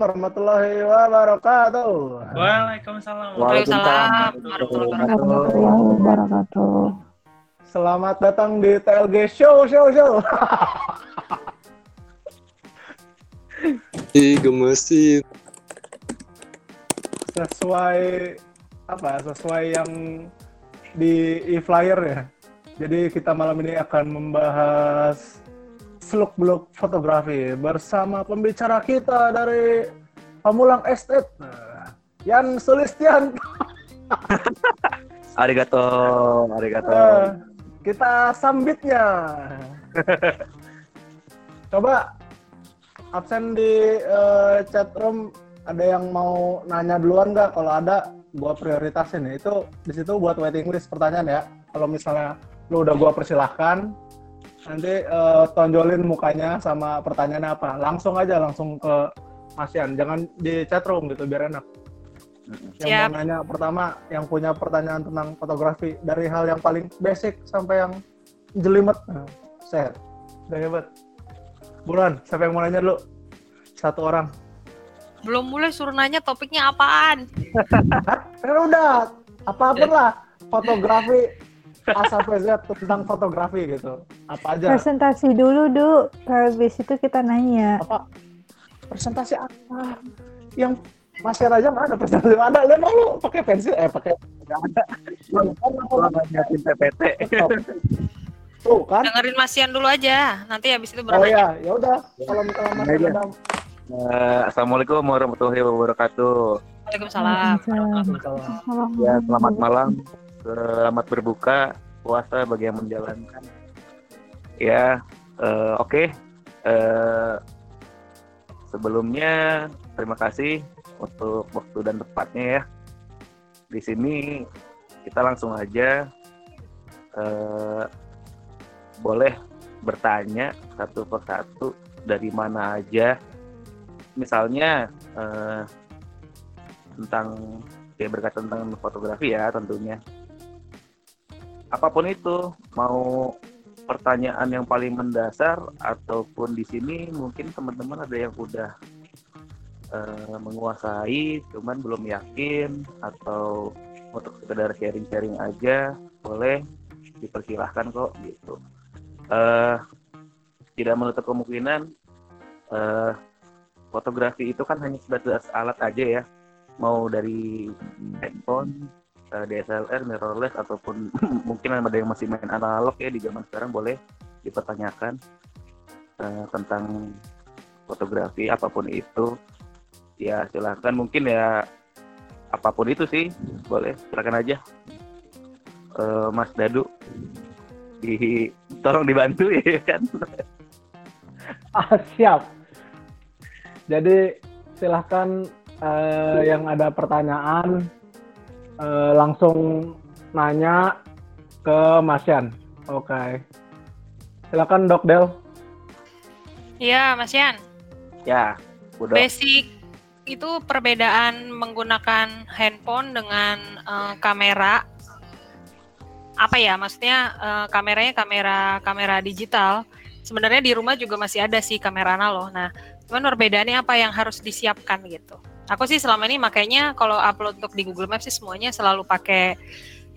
warahmatullahi wabarakatuh. Waalaikumsalam. Waalaikumsalam warahmatullahi wabarakatuh. Selamat datang di TLG Show Show Show. Ih, gemesin. Sesuai apa? Sesuai yang di e-flyer ya. Jadi kita malam ini akan membahas seluk beluk fotografi bersama pembicara kita dari Pamulang Estate, nah, Yan Sulistian. Arigato, arigato. Eh, kita sambitnya. Coba absen di uh, chat room ada yang mau nanya duluan nggak? Kalau ada, gua prioritasin. Itu di situ buat waiting list pertanyaan ya. Kalau misalnya lu udah gua persilahkan, nanti uh, tonjolin mukanya sama pertanyaannya apa. Langsung aja langsung ke Mas Yan. Jangan di chat room gitu biar enak. Yang Siap. mau nanya pertama, yang punya pertanyaan tentang fotografi dari hal yang paling basic sampai yang jelimet. Nah, Set. Udah hebat. Buruan, siapa yang mau nanya dulu? Satu orang. Belum mulai suruh nanya topiknya apaan? Kan udah, apa pun lah. Fotografi A sampai Z tentang fotografi gitu. Apa aja? Presentasi dulu, Du. Habis itu kita nanya. Apa? Presentasi apa? Yang masih aja ada presentasi ada. Lu mau lu pakai pensil? Eh, pakai nggak ada. Nyiapin PPT. Tuh kan? Dengerin Masian dulu aja. Nanti habis itu Oh bertanya. ya, ya udah. Kalau misalnya masih ada Eh, Assalamualaikum warahmatullahi wabarakatuh. Waalaikumsalam. masalah. Ya, selamat malam. Selamat berbuka puasa bagi yang menjalankan. Ya, eh, oke. Eh, sebelumnya terima kasih untuk waktu dan tempatnya ya. Di sini kita langsung aja eh, boleh bertanya satu persatu dari mana aja. Misalnya eh, tentang ya berkaitan tentang fotografi ya tentunya apa pun itu mau pertanyaan yang paling mendasar ataupun di sini mungkin teman-teman ada yang udah eh, menguasai cuman belum yakin atau untuk sekedar sharing-sharing aja boleh dipersilahkan kok gitu. Eh tidak menutup kemungkinan eh, fotografi itu kan hanya sebatas alat aja ya. Mau dari handphone eh, DSLR, mirrorless ataupun mungkin ada yang masih main analog ya di zaman sekarang boleh dipertanyakan eh, tentang fotografi apa pun itu. Ya silahkan mungkin ya apa pun itu sih boleh silakan aja. Eh, Mas Dadu di tolong dibantu ya kan? Ah, siap. Jadi silahkan eh, yang ada pertanyaan eh, langsung nanya ke Mas Yan. Oke. Silakan Dok Del. Iya, Mas Yan. ya udah Basic itu perbedaan menggunakan handphone dengan eh, kamera. Apa ya? Maksudnya eh, kameranya kamera kamera digital. Sebenarnya di rumah juga masih ada sih kamera analog. Nah, cuman perbedaannya apa yang harus disiapkan gitu. Aku sih selama ini makanya kalau upload untuk di Google Maps sih semuanya selalu pakai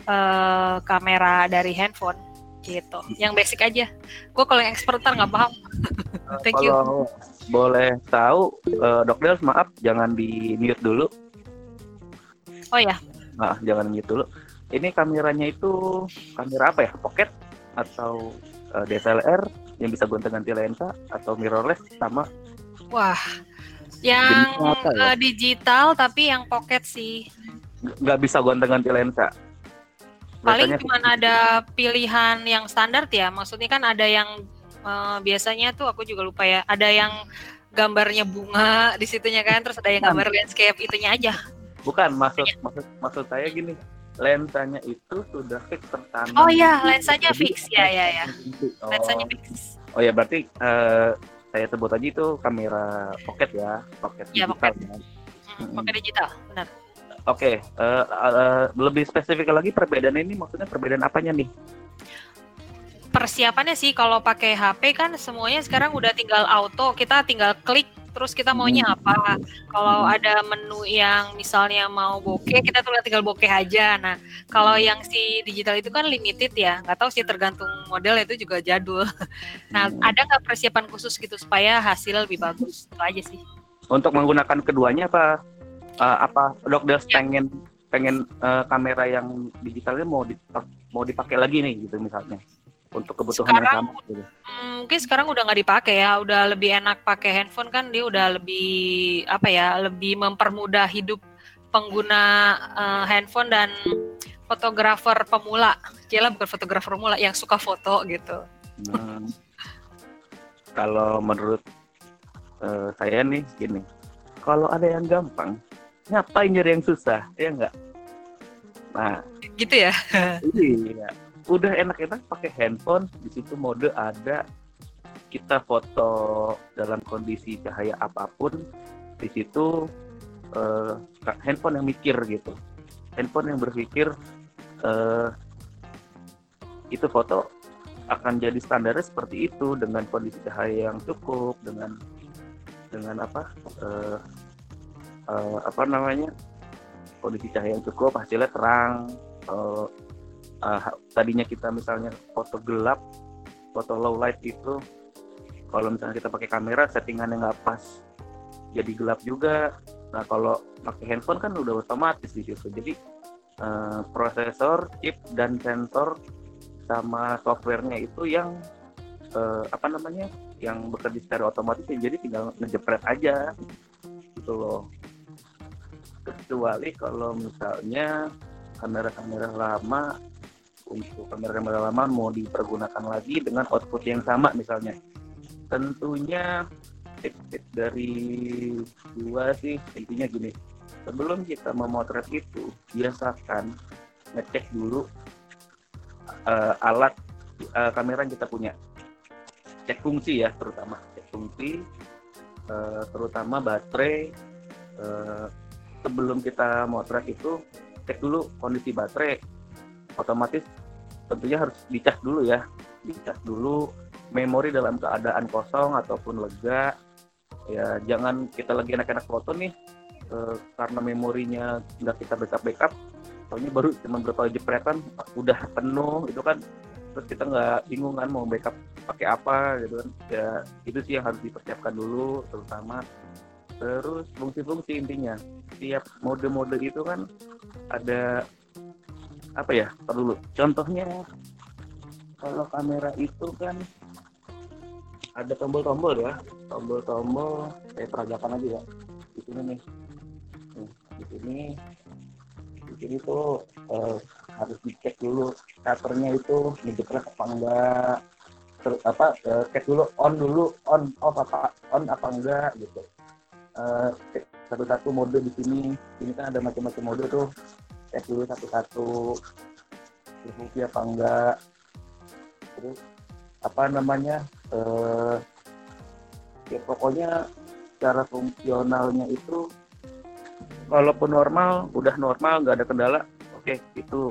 eh, kamera dari handphone gitu. Yang basic aja. Gue kalau yang expert nggak paham. Thank you. Kalau boleh tahu, eh, Dok Del, maaf jangan di mute dulu. Oh ya, Nah, jangan mute dulu. Ini kameranya itu kamera apa ya? Pocket atau eh, DSLR yang bisa gonta-ganti lensa atau mirrorless sama wah. Yang apa ya? eh, digital tapi yang pocket sih. Nggak- bisa gonta-ganti lensa. Paling cuma ada pilihan yang standar ya. Maksudnya kan ada yang eh, biasanya tuh aku juga lupa ya. Ada yang gambarnya bunga di situnya kan, terus ada yang gambar landscape itunya aja. bukan maksud maksud maksud saya gini. Lensanya itu sudah fix tertanam. Oh iya, lensanya fix ya ya ya. Oh. Lensanya fix. Oh ya berarti eh, saya sebut aja itu kamera pocket ya, pocket Iya, digital. pocket. ya. Hmm, pakai digital, benar. Oke, eh, eh, lebih spesifik lagi perbedaan ini maksudnya perbedaan apanya nih? Persiapannya sih kalau pakai HP kan semuanya sekarang udah tinggal auto, kita tinggal klik terus kita maunya apa. Kalau ada menu yang misalnya mau bokeh, kita tuh tinggal bokeh aja. Nah, kalau yang si digital itu kan limited ya, nggak tahu sih tergantung model itu juga jadul. Nah, ada nggak persiapan khusus gitu supaya hasil lebih bagus? Itu aja sih. Untuk menggunakan keduanya apa uh, apa Dokter pengen pengen uh, kamera yang digitalnya mau mau dipakai lagi nih gitu misalnya untuk kebutuhan Sekarang, sama gitu. Hmm, mungkin sekarang udah nggak dipakai ya, udah lebih enak pakai handphone kan dia udah lebih apa ya, lebih mempermudah hidup pengguna uh, handphone dan fotografer pemula. Jela bukan fotografer pemula yang suka foto gitu. Hmm. Kalau menurut uh, saya nih gini, kalau ada yang gampang, ngapain nyari yang susah, ya enggak? Nah, gitu ya. iya udah enak-enak pakai handphone di situ mode ada kita foto dalam kondisi cahaya apa pun di situ uh, handphone yang mikir gitu. Handphone yang berpikir uh, itu foto akan jadi standarnya seperti itu dengan kondisi cahaya yang cukup dengan dengan apa uh, uh, apa namanya kondisi cahaya yang cukup hasilnya terang uh, uh, tadinya kita misalnya foto gelap foto low light itu kalau misalnya kita pakai kamera settingannya nggak pas jadi gelap juga. Nah kalau pakai handphone kan udah otomatis di situ. Jadi uh, prosesor chip dan sensor sama softwarenya itu yang uh, apa namanya yang bekerja secara otomatis ya jadi tinggal ngejepret aja gitu loh. Kecuali kalau misalnya kamera-kamera lama untuk kamera-kamera lama mau dipergunakan lagi dengan output yang sama misalnya. Tentunya tips dari dua sih intinya gini. Sebelum kita memotret itu biasakan ngecek dulu uh, alat uh, kamera yang kita punya. Cek fungsi ya terutama. Cek fungsi uh, terutama baterai. Uh, sebelum kita motret itu cek dulu kondisi baterai otomatis tentunya harus dicas dulu ya. Dicas dulu memori dalam keadaan kosong ataupun lega. Ya jangan kita lagi enak-enak foto nih eh, karena memorinya nggak kita backup backup soalnya baru cuma berapa jepretan udah penuh itu kan terus kita nggak bingung kan mau backup pakai apa gitu kan. Ya itu sih yang harus dipersiapkan dulu terutama. Terus fungsi-fungsi intinya. Setiap mode-mode itu kan ada apa ya perlu contohnya kalau kamera itu kan ada tombol-tombol ya. Tombol-tombol saya peragakan aja ya. Di sini nih. Di sini. Di sini tuh eh, harus dicek dulu covernya itu ngejepret apa enggak. Ter, apa eh, cek dulu on dulu on off apa on apa enggak gitu. Eh, satu-satu mode di sini. Ini kan ada macam-macam mode tuh cek dulu satu-satu terbukti apa enggak. Terus apa namanya eh, ya pokoknya cara fungsionalnya itu walaupun normal udah normal nggak ada kendala oke itu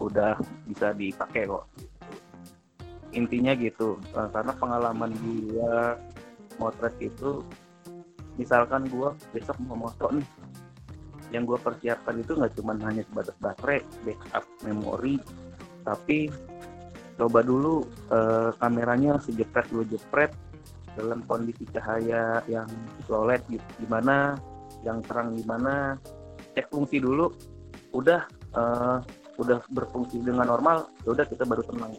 udah bisa dipakai kok. Intinya gitu eh, karena pengalaman gua motret itu misalkan gua besok mau moto nih yang gue persiapkan itu nggak cuma hanya sebatas baterai, backup memori, tapi coba dulu uh, kameranya sejepret dua jepret dalam kondisi cahaya yang light gitu, gimana, yang terang gimana, cek fungsi dulu, udah uh, udah berfungsi dengan normal, ya udah kita baru tenang.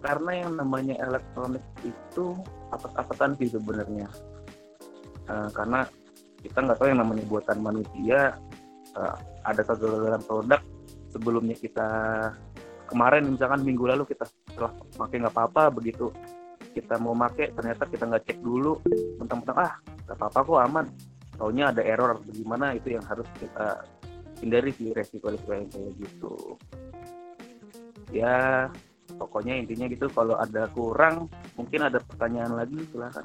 Karena yang namanya elektronik itu apa-apaan sih sebenarnya. Uh, karena kita nggak tahu yang namanya buatan manusia uh, ada kegagalan produk sebelumnya kita kemarin misalkan minggu lalu kita setelah pakai nggak apa-apa begitu kita mau pakai ternyata kita nggak cek dulu mentang-mentang ah nggak apa-apa kok aman. Taunya ada error bagaimana itu yang harus kita hindari sih resiko-resiko yang kayak gitu. Ya pokoknya intinya gitu kalau ada kurang mungkin ada pertanyaan lagi silakan.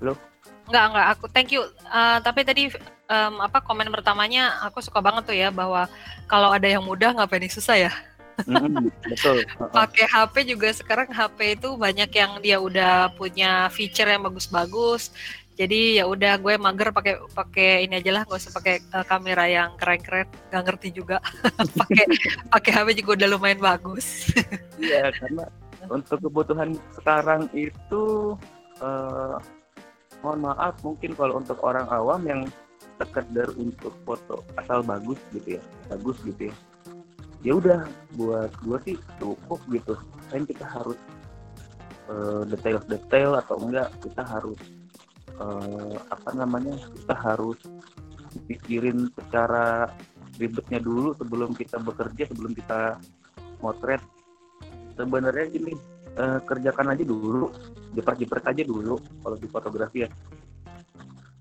Halo? Enggak, enggak. Aku thank you. Uh, tapi tadi um, apa komen pertamanya aku suka banget tuh ya bahwa kalau ada yang mudah ngapain yang susah ya. Mm-mm, betul. Pakai HP juga sekarang HP itu banyak yang dia udah punya feature yang bagus-bagus. Jadi ya udah gue mager pakai pakai ini aja lah, gak usah pakai uh, kamera yang keren-keren, nggak ngerti juga. pakai pakai HP juga udah lumayan bagus. Iya, karena untuk kebutuhan sekarang itu eh, mohon maaf mungkin kalau untuk orang awam yang sekedar untuk foto asal bagus gitu ya, bagus gitu ya. Ya udah buat gua sih cukup gitu. Kan kita harus eh, detail-detail atau enggak kita harus eh, apa namanya? Kita harus pikirin secara ribetnya dulu sebelum kita bekerja, sebelum kita motret sebenarnya gini eh, kerjakan aja dulu. Jepret-jepret aja dulu kalau di fotografi ya.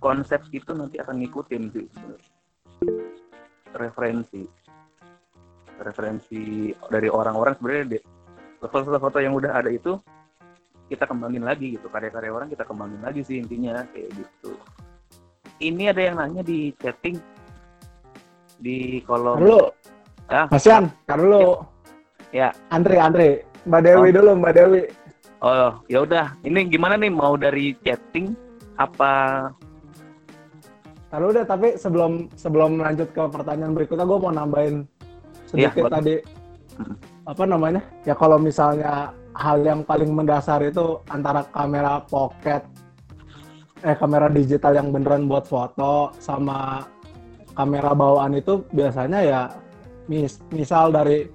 Konsep itu nanti akan ngikutin sih. Referensi. Referensi dari orang-orang. Sebenarnya foto-foto yang udah ada itu kita kembangin lagi gitu. Karya-karya orang kita kembangin lagi sih intinya kayak gitu. Ini ada yang nanya di chatting. Di kolom. Dulu, ya Mas Yan, dulu. Ya. Andre, Andre. Mbak Dewi Oh. dulu, Mbak Dewi. Oh, ya udah. Ini gimana nih mau dari chatting apa Tar dulu deh, tapi sebelum sebelum lanjut ke pertanyaan berikutnya, gue mau nambahin sedikit Iya, boleh. tadi. Hmm. Apa namanya? Ya kalau misalnya hal yang paling mendasar itu antara kamera pocket, eh kamera digital yang beneran buat foto sama kamera bawaan itu biasanya ya mis misal dari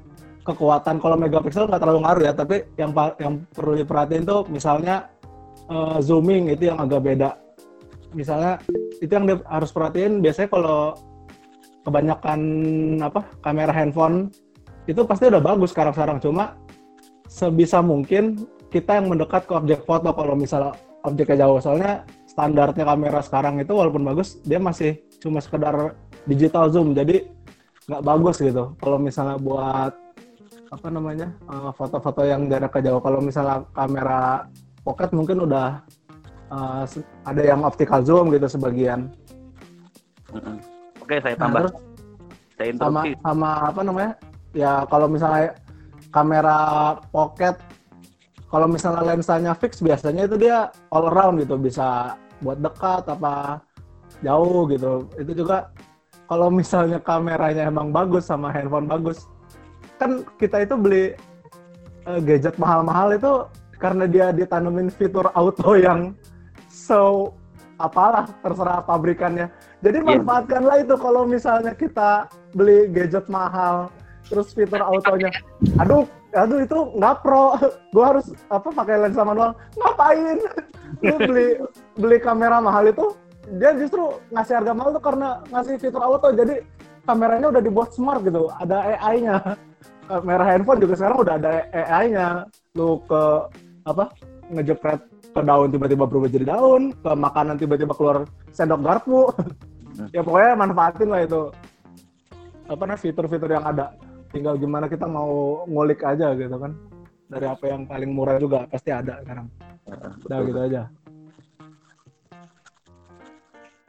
kekuatan kalau megapiksel nggak terlalu ngaruh ya tapi yang yang perlu diperhatiin tuh misalnya eh, zooming itu yang agak beda. Misalnya itu yang harus perhatiin biasanya kalau kebanyakan apa kamera handphone itu pasti udah bagus sekarang-sekarang. Cuma sebisa mungkin kita yang mendekat ke objek foto kalau misalnya objeknya jauh. Soalnya standarnya kamera sekarang itu walaupun bagus dia masih cuma sekedar digital zoom. Jadi nggak bagus gitu. Kalau misalnya buat apa namanya eh, foto-foto yang jarak jauh kalau misalnya kamera pocket mungkin udah se- ada yang optical zoom gitu sebagian. Oke, saya Nah, tambah. terus saya sama sama apa namanya ya kalau misalnya kamera pocket kalau misalnya lensanya fix biasanya itu dia all around gitu bisa buat dekat apa jauh gitu itu juga kalau misalnya kameranya emang bagus sama handphone bagus kan kita itu beli eh, gadget mahal-mahal itu karena dia ditanemin fitur auto yang so apalah terserah pabrikannya. Jadi Iya. manfaatkanlah itu kalau misalnya kita beli gadget mahal terus fitur autonya. Aduh aduh itu nggak pro. Gue harus apa pakai lensa manual. Ngapain? Lu beli beli kamera mahal itu dia justru ngasih harga mahal tuh karena ngasih fitur auto. Jadi kameranya udah dibuat smart gitu ada AI-nya kamera handphone juga sekarang udah ada AI-nya lu ke apa ngejepret ke daun tiba-tiba berubah jadi daun ke makanan tiba-tiba keluar sendok garpu. Ya pokoknya manfaatin lah itu. Apa namanya fitur-fitur yang ada. Tinggal gimana kita mau ngulik aja gitu kan. Dari apa yang paling murah juga pasti ada sekarang. Heeh, udah gitu aja.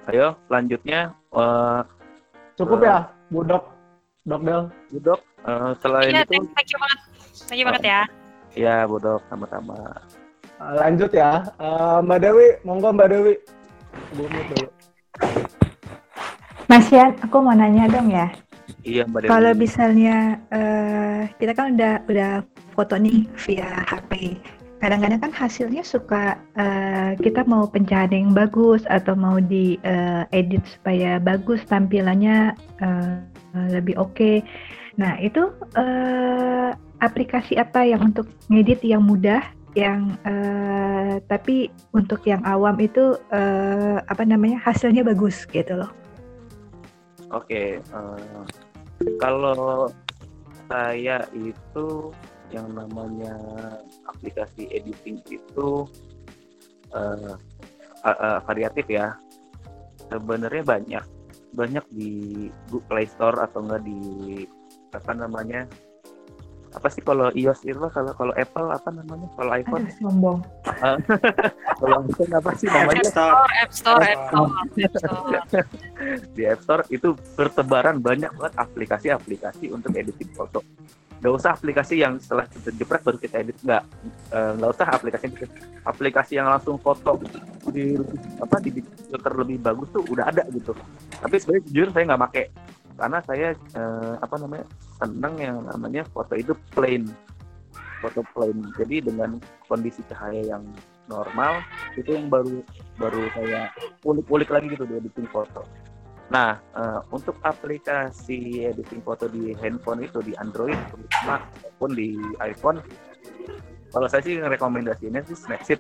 Ayo, selanjutnya eh cukup ya budok Dokdel Budok eh, selain Iya, itu thank, thank you banget. Thank you banget ya. ya Budok sama-sama. Eh, lanjut ya Eh, Mbak Dewi monggo Mbak Dewi Gue mute dulu Mas Yan, aku mau nanya dong ya. Iya Mbak Dewi. Kalau misalnya eh, kita kan udah udah foto nih via HP. Kadang-kadang kan hasilnya suka eh, kita mau pencahayaan yang bagus atau mau di eh, edit supaya bagus tampilannya eh, lebih oke. Nah itu eh, aplikasi apa yang untuk ngedit yang mudah, yang eh, tapi untuk yang awam itu eh, apa namanya hasilnya bagus gitu loh. Oke, eh, kalau saya itu yang namanya aplikasi editing itu eh, a- a- variatif ya. Sebenarnya banyak, banyak di Google Play Store atau enggak di apa namanya? Apa sih kalau iOS itu kalau kalau Apple apa namanya? Kalau iPhone, Aduh, sombong. kalau iPhone apa sih App namanya? Store, App Store, App Store, App Store. di App Store itu bertebaran banyak banget aplikasi-aplikasi untuk editing foto. Nggak usah aplikasi yang setelah kita jepret baru kita edit. Nggak Eh, nggak usah aplikasi aplikasi yang langsung foto di apa di filter lebih bagus tuh udah ada gitu. Tapi sebenarnya jujur saya nggak pakai karena saya eh, apa namanya seneng yang namanya foto itu plain. Foto plain. Jadi dengan kondisi cahaya yang normal itu yang baru baru saya ulik-ulik lagi gitu di editing foto nah eh, untuk aplikasi editing foto di handphone itu di Android terutama maupun di iPhone kalau saya sih rekomendasinya sih Snapseed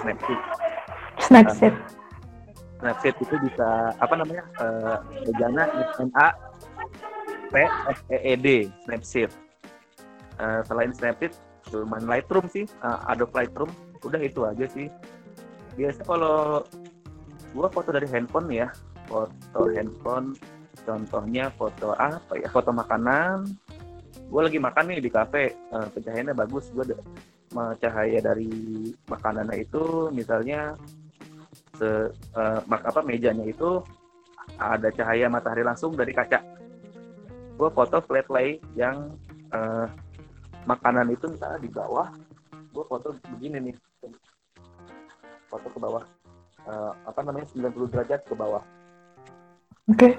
Snapseed Snapchat. Snapseed itu bisa apa namanya eh ejanya N A P S E E D Snapseed. Eh, selain Snapseed cuma Lightroom sih, eh, Adobe Lightroom udah itu aja sih. Biasa kalau gua foto dari handphone ya, foto handphone contohnya foto apa ya, foto makanan. Gua lagi makan nih di kafe, eh, pencahayaannya bagus, gua ada cahaya dari makanannya itu misalnya se, mak- apa mejanya itu ada cahaya matahari langsung dari kaca. Gue foto flat lay yang eh, makanan itu misalnya di bawah, gue foto begini nih, foto ke bawah, Eh, apa namanya 90 derajat ke bawah. Oke.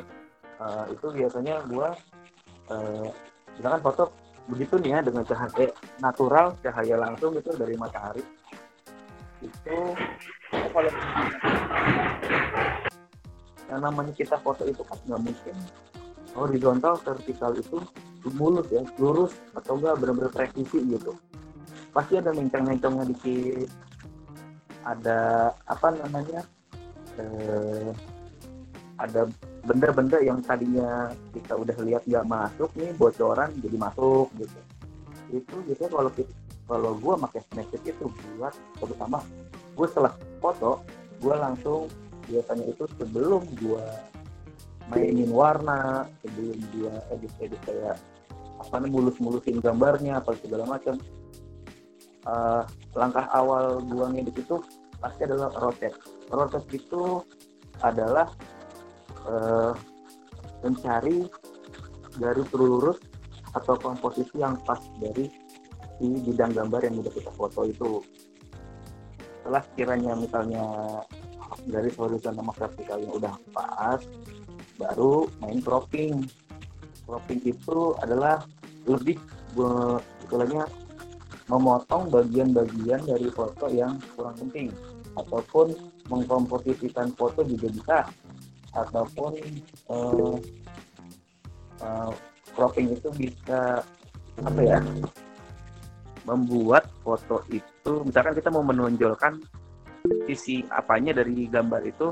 Eh, itu biasanya gue eh, misalkan foto begitu nih ya dengan cahaya natural cahaya langsung itu dari matahari. Itu kalau yang namanya kita foto itu kan nggak mungkin. Horizontal vertikal itu mulus ya lurus atau enggak benar-benar presisi gitu. Pasti ada mencong-mencongnya dikit. Ada apa namanya eh, ada benda-benda yang tadinya kita udah lihat nggak masuk nih bocoran jadi masuk gitu. Itu biasanya kalau kita kalau gue pakai Snapchat itu buat terutama gue setelah foto gue langsung biasanya itu sebelum gue mainin warna sebelum gue edit-edit kayak apa nih mulus-mulusin gambarnya apa segala macam. Eh, langkah awal gue ngedit itu pasti adalah rotate rotate itu adalah eh, mencari garis lurus atau komposisi yang pas dari si bidang gambar yang udah kita foto itu. Setelah kiranya misalnya garis horizontal sama vertikalnya udah pas, baru main cropping. Cropping itu adalah lebih istilahnya memotong bagian-bagian dari foto yang kurang penting ataupun mengkomposisikan foto juga bisa ataupun eh, eh, cropping itu bisa apa ya membuat foto itu misalkan kita mau menonjolkan sisi apanya dari gambar itu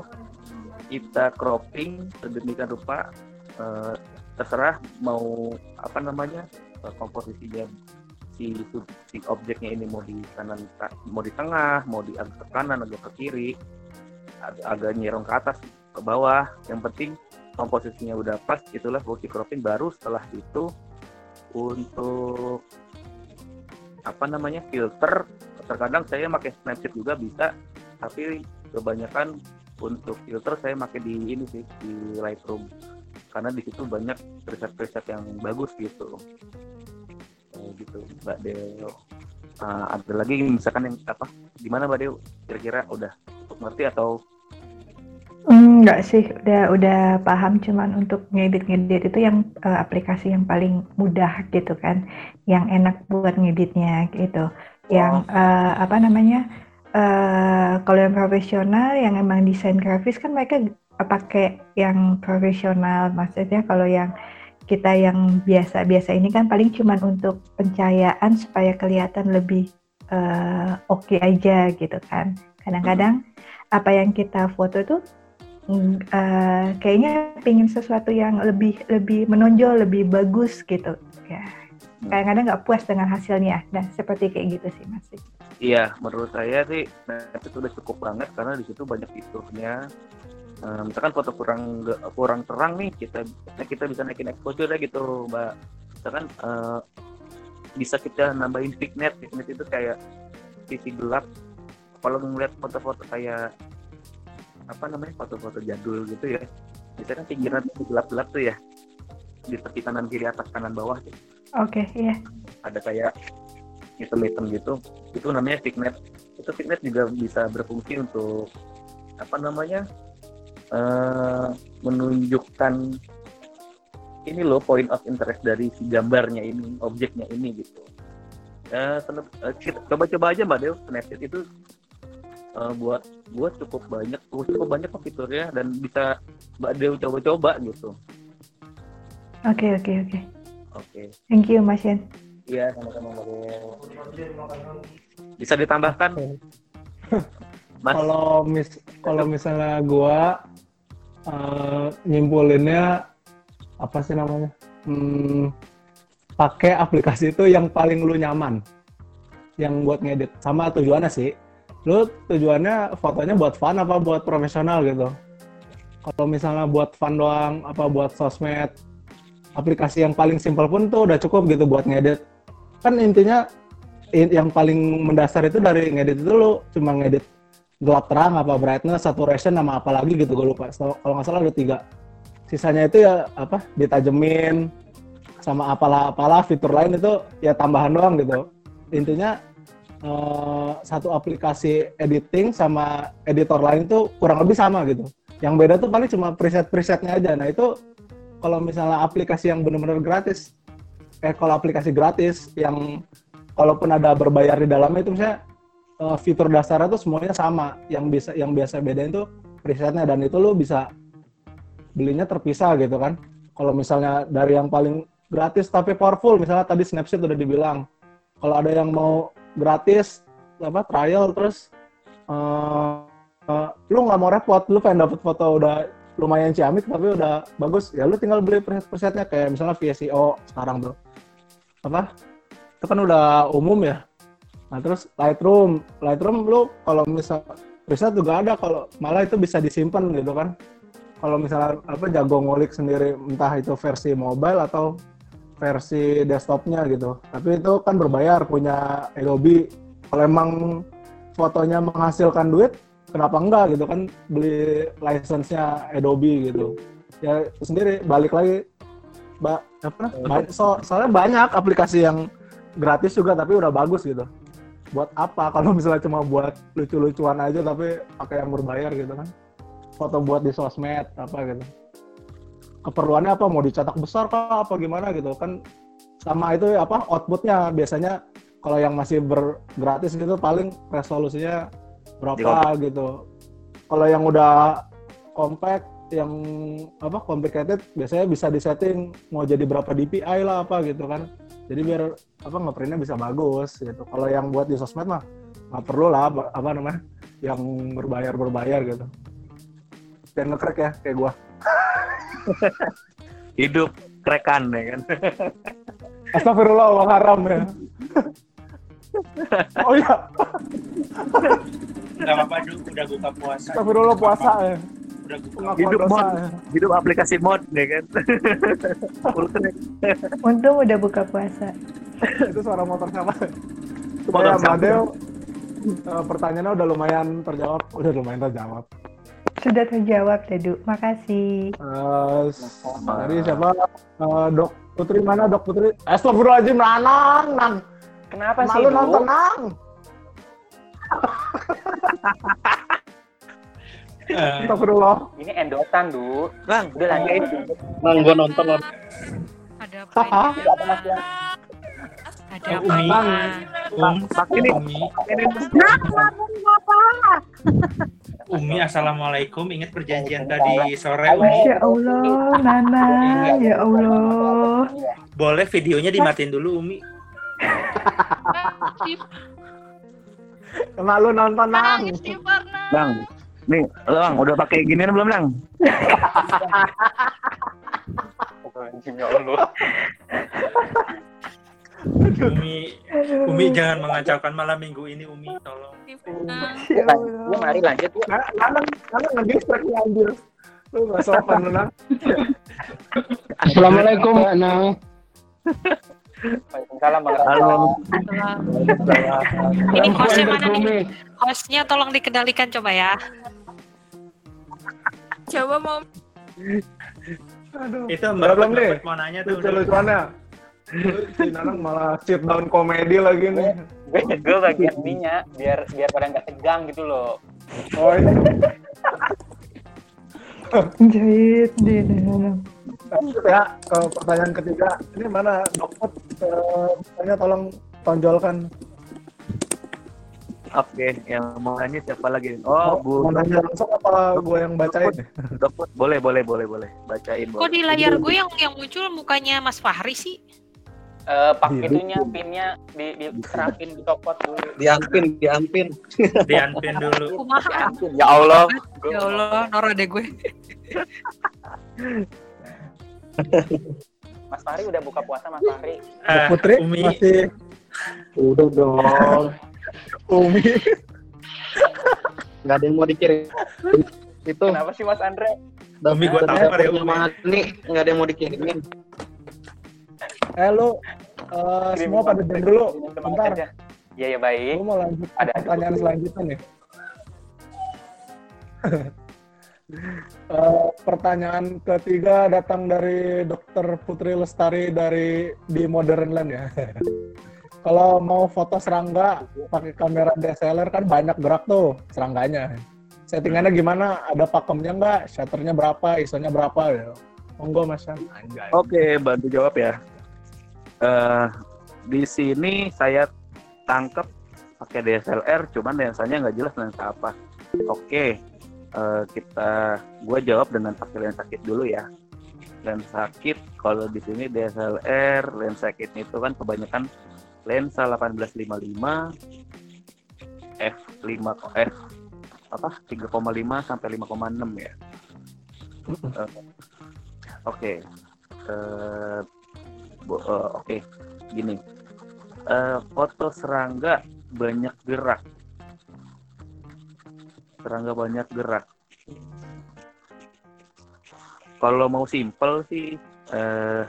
kita cropping sedemikian rupa eh, terserah mau apa namanya eh, komposisinya si si objeknya ini mau di kanan mau di tengah mau di agak ke kanan agak ke kiri ag- agak nyerong ke atas ke bawah. Yang penting komposisinya udah pas itulah fungsi cropping baru setelah itu untuk apa namanya filter terkadang saya pakai Snapchat juga bisa tapi kebanyakan untuk filter saya pakai di ini sih di Lightroom. Karena di situ banyak preset-preset yang bagus gitu. Kayak gitu Mbak Deo. Ah, ada lagi misalkan yang apa? Gimana Mbak Deo? Kira-kira udah ngerti atau Enggak sih, udah udah paham. Cuman untuk ngedit-ngedit itu yang eh, aplikasi yang paling mudah gitu kan, yang enak buat ngeditnya gitu. Yang eh, apa namanya? eh kalau yang profesional, yang emang desain grafis kan mereka pakai yang profesional. Maksudnya kalau yang kita yang biasa-biasa ini kan paling cuman untuk pencahayaan supaya kelihatan lebih eh, oke aja gitu kan. Kadang-kadang apa yang kita foto itu eh, kayaknya pengen sesuatu yang lebih lebih menonjol, lebih bagus gitu. Ya, kadang-kadang nggak puas dengan hasilnya. Nah, seperti kayak gitu sih Mas. Iya, menurut saya sih Snapchat itu udah cukup banget karena di situ banyak fiturnya. Eh, misalkan foto kurang kurang terang nih, kita kita bisa naikin exposure gitu, Mbak. Misalkan eh, bisa kita nambahin vignette. Vignette itu kayak sisi gelap. Kalau ngeliat foto-foto kayak apa namanya foto-foto jadul gitu ya, biasanya kan pinggiran gelap-gelap tuh ya. Di tepi kanan kiri atas kanan bawah tuh. Oke, iya. ada kayak item-item gitu. Itu namanya signet itu signet juga bisa berfungsi untuk apa namanya eh, menunjukkan ini loh point of interest dari si gambarnya ini objeknya ini gitu. Kita coba-coba aja mbak Dew Snapchat itu eh, buat buat cukup banyak cukup banyak kok fiturnya dan bisa mbak Dew coba-coba gitu Oke, oke, oke. oke Thank you, Mas Yen. iya sama-sama mbak Dew bisa ditambahkan Mas Kalau mis kalau misalnya gua eh, nyimpulinnya apa sih namanya? Hmm, pakai aplikasi itu yang paling lu nyaman. Yang buat ngedit sama tujuannya sih. Lu tujuannya fotonya buat fun apa buat profesional gitu. Kalau misalnya buat fun doang apa buat sosmed, aplikasi yang paling simpel pun tuh udah cukup gitu buat ngedit. Kan intinya in- yang paling mendasar itu dari ngedit itu lu cuma ngedit gelap terang apa brightness saturation sama apa lagi gitu gue lupa kalau nggak salah ada tiga sisanya itu ya apa ditajemin sama apalah apalah fitur lain itu ya tambahan doang gitu intinya eh, satu aplikasi editing sama editor lain tuh kurang lebih sama gitu yang beda tuh paling cuma preset presetnya aja nah itu kalau misalnya aplikasi yang benar-benar gratis eh kalau aplikasi gratis yang kalaupun ada berbayar di dalamnya itu misalnya eh, fitur dasarnya tuh semuanya sama. Yang bisa yang biasa bedain tuh presetnya dan itu lo bisa belinya terpisah gitu kan. Kalau misalnya dari yang paling gratis tapi powerful, misalnya tadi Snapchat udah dibilang. Kalau ada yang mau gratis apa trial terus eh eh, lu nggak mau repot, lu pengen dapet foto udah lumayan ciamik tapi udah bagus, ya lu tinggal beli preset presetnya kayak misalnya VSCO sekarang tuh. Apa? Itu kan udah umum ya. Nah terus Lightroom, Lightroom lu kalau misal preset juga ada kalau malah itu bisa disimpan gitu kan. Kalau misalnya apa jago ngulik sendiri entah itu versi mobile atau versi desktopnya gitu. Tapi itu kan berbayar punya Adobe. Kalau emang fotonya menghasilkan duit, kenapa enggak gitu kan beli license-nya Adobe gitu. Ya sendiri balik lagi ba, apa ba- so- soalnya banyak aplikasi yang gratis juga tapi udah bagus gitu buat apa kalau misalnya cuma buat lucu-lucuan aja tapi pakai yang berbayar gitu kan foto buat di sosmed apa gitu keperluannya apa? Mau dicetak besar kah? Apa gimana gitu kan? Sama itu apa outputnya. Biasanya kalau yang masih bergratis gitu paling resolusinya berapa gitu. Kalau yang udah compact yang apa complicated biasanya bisa disetting. Mau jadi berapa DPI lah apa gitu kan. Jadi biar apa ngeprintnya bisa bagus gitu. Kalau yang buat di sosmed mah nggak perlu lah apa, apa namanya yang berbayar berbayar gitu. Dan ngekrek ya kayak gua hidup krekan ya kan Astagfirullah uang haram ya oh iya Gak apa-apa dulu, udah buka puasa. Astagfirullah puasa ya Udah buka pengakuan Hidup dosa mod. ya. hidup aplikasi mod ya kan. Untung udah buka puasa. itu suara motor siapa Motor ya? Mbak pertanyaannya udah lumayan terjawab udah lumayan terjawab Sudah terjawab, Dedu. Makasih. Eh, tadi siapa Eh, dok Putri mana dok Putri Astagfirullahaladzim Nanang Nang Kenapa sih, malu nonton Nang Eh, Astagfirullah Ini endotan, Du. Bang, Udah lanjut. Bang, gua nonton loh. Ada apa ini? Ada apa Umi. ini? Um, ini Umi. Assalamualaikum. Ingat perjanjian tadi sore, Umi. Masya Allah, Nana. Ya Allah. Boleh videonya dimatiin dulu, Umi. malu nonton Nang bang nih lo bang udah pakai ginian belum bang Ya Allah. Umi, Umi jangan mengacaukan malam minggu ini, Umi. Tolong. Yuk, Allah. mari lanjut, yuk. Nah, Nanang Nanang ngedistract nih anjir lu gak sopan lu Nang Assalamualaikum Mbak Nang. Waalaikumsalam, halo Ini hostnya mana nih? Hostnya tolong dikendalikan coba ya. Coba mau aduh Itu Mbak belum nih? Put mau nanya tuh. lucu-lucuannya si Nanang malah sit down komedi lagi nih. gue gue bagian ininya biar biar pada nggak tegang gitu loh Oh iya. Jahit di. Lanjut ya ke pertanyaan ketiga. Ini mana dokter? Tanya tolong tonjolkan. Oke, yang mau nanya siapa lagi? Oh, Bu mau nanya langsung apa gue yang bacain? Dokter. Boleh, boleh, boleh, boleh. Bacain, Kok boleh. di layar gue yang yang muncul mukanya Mas Fahri sih? Eh pak Iya. itunya pinnya di diterapin di topot dulu Diampin, diampin. Dianpin dulu. Kumaha? ya Allah Ya Allah, Nora deh gue. Mas Fahri udah buka puasa Mas Fahri Ah, Putri Umi, masih Udah dong. Umi. Nggak ada yang mau dikirim. Itu kenapa sih Mas Andre Umi gua daftar tampar ya, Umi. Nggak ada yang mau dikirimin. Eh lu Kirim semua pada diam dulu. Bentar. Iya ya baik Gue mau lanjut Ada- pertanyaan selanjutnya nih. Eh, pertanyaan ketiga datang dari Dokter Putri Lestari dari di Modern Land ya. Kalau mau foto serangga pakai kamera DSLR kan banyak gerak tuh serangganya. Settingannya gimana? Ada pakemnya nggak? Shutternya berapa? ISO-nya berapa? Ya. Monggo Mas. Oke, bantu jawab ya. Eh, di sini saya tangkap pakai DSLR, cuman lensanya nggak jelas lensa apa. Oke, eh, kita, gue jawab dengan pakai lensa kit dulu ya. Lensa kit, kalau di sini DSLR, lensa kit itu kan kebanyakan lensa 1855, f5, f apa 3,5 sampai 5,6 ya. Eh, Oke, Eh, bo- eh, oke, gini. Eh, foto serangga banyak gerak. Serangga banyak gerak. Kalau mau simpel sih, eh,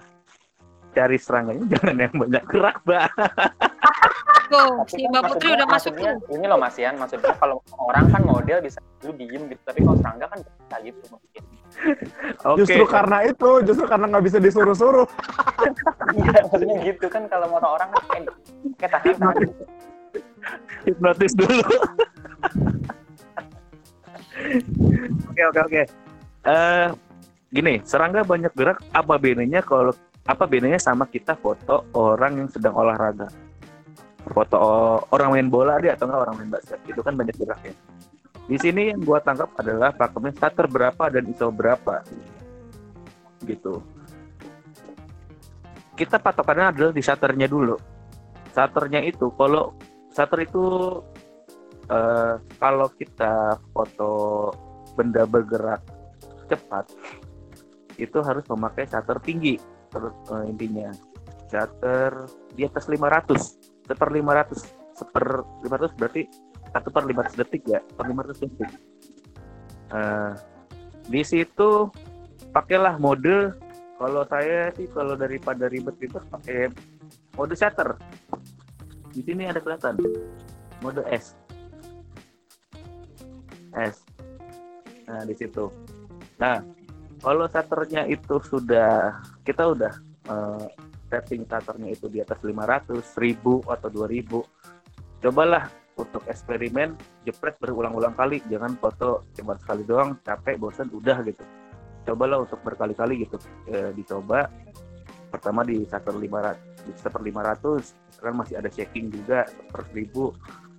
cari serangganya jangan yang banyak gerak, Mbak. Tuh, Tapi si kan Mbak Putri udah masuk tuh. ini loh Mas Yan maksudnya kalau orang kan model bisa dulu diem gitu tapi kalau serangga kan bisa gitu mungkin Oke. Justru karena itu, justru karena nggak bisa disuruh-suruh. iya maksudnya gitu kan kalau motor orang kan kayak kayak tahan tahan hipnotis dulu. Oke oke oke. Eh gini, serangga banyak gerak apa bedanya kalau apa bedanya sama kita foto orang yang sedang olahraga? Foto orang main bola dia atau enggak orang main basket itu kan banyak geraknya. Di sini yang gua tangkap adalah pakemnya shutter berapa dan ISO berapa. Gitu. Kita patokannya adalah di shutternya dulu. Shutternya itu kalau shutter itu eh, kalau kita foto benda bergerak cepat itu harus memakai shutter tinggi terus eh, intinya shutter di atas 500 seper 500 seper 500 berarti satu per 500 detik ya per 500 detik. Eh, di situ pakailah mode kalau saya sih kalau daripada ribet-ribet pakai mode shutter di sini ada kelihatan mode S. S. Nah di situ. Nah kalau shutternya itu sudah kita udah eh, setting shutternya itu di atas 500 1000 atau 2000 cobalah untuk eksperimen jepret berulang-ulang kali. Jangan foto cuma sekali doang capek bosan udah gitu. Cobalah untuk berkali-kali gitu. Eh, dicoba pertama di shutter 500 di seper 500 sekarang masih ada checking juga per 1000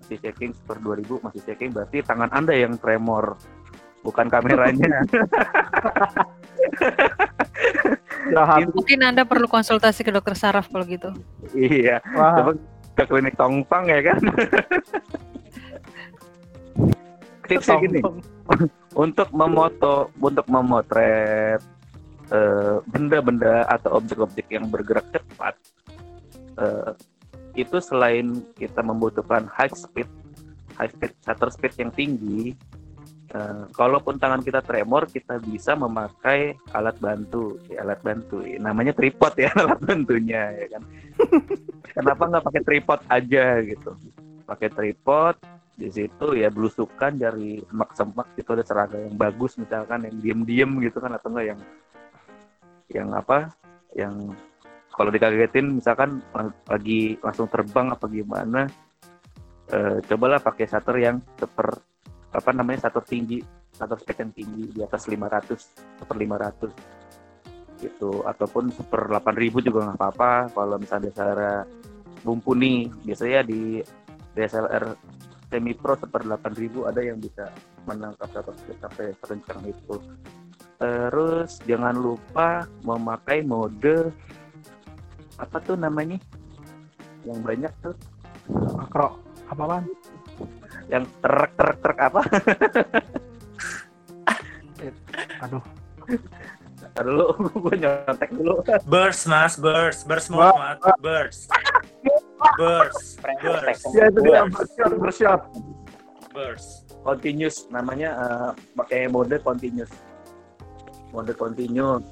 masih checking per 2000 masih checking. Berarti tangan anda yang tremor bukan kameranya Jahat. Mungkin Anda perlu konsultasi ke dokter saraf kalau gitu. iya Wah, coba ke klinik tongtong ya kan tipsnya gini untuk memoto untuk memotret eh, benda-benda atau objek-objek yang bergerak cepat eh, itu selain kita membutuhkan high speed high speed shutter speed yang tinggi eh, kalaupun tangan kita tremor kita bisa memakai alat bantu ya, alat bantu. Ya, namanya tripod ya alat bantunya ya kan. Kenapa nggak pakai tripod aja gitu? Pakai tripod di situ ya belusukan dari semak-semak itu ada serangga yang bagus misalkan yang diem-diem gitu kan atau enggak yang yang apa yang kalau dikagetin misalkan lagi langsung terbang apa gimana eh, cobalah pakai shutter yang seper apa namanya shutter tinggi speed yang tinggi di atas 500 seper 500 gitu. Ataupun seper 8000 juga nggak apa-apa. Kalau misalnya DSLR mumpuni biasanya di DSLR semi pro seper 8000 ada yang bisa menangkap shutter speed sampai sekencang itu. Terus jangan lupa memakai mode apa tuh namanya? Yang banyak tuh? Makro apa yang truk truk truk apa? Aduh. Ntar dulu gue nyontek dulu. Burst mas, burst, burst mode mas, burst, burst, burst, ya itu dia. bershot bershot burst. continuous namanya eh, pakai mode continuous. Mode continuous.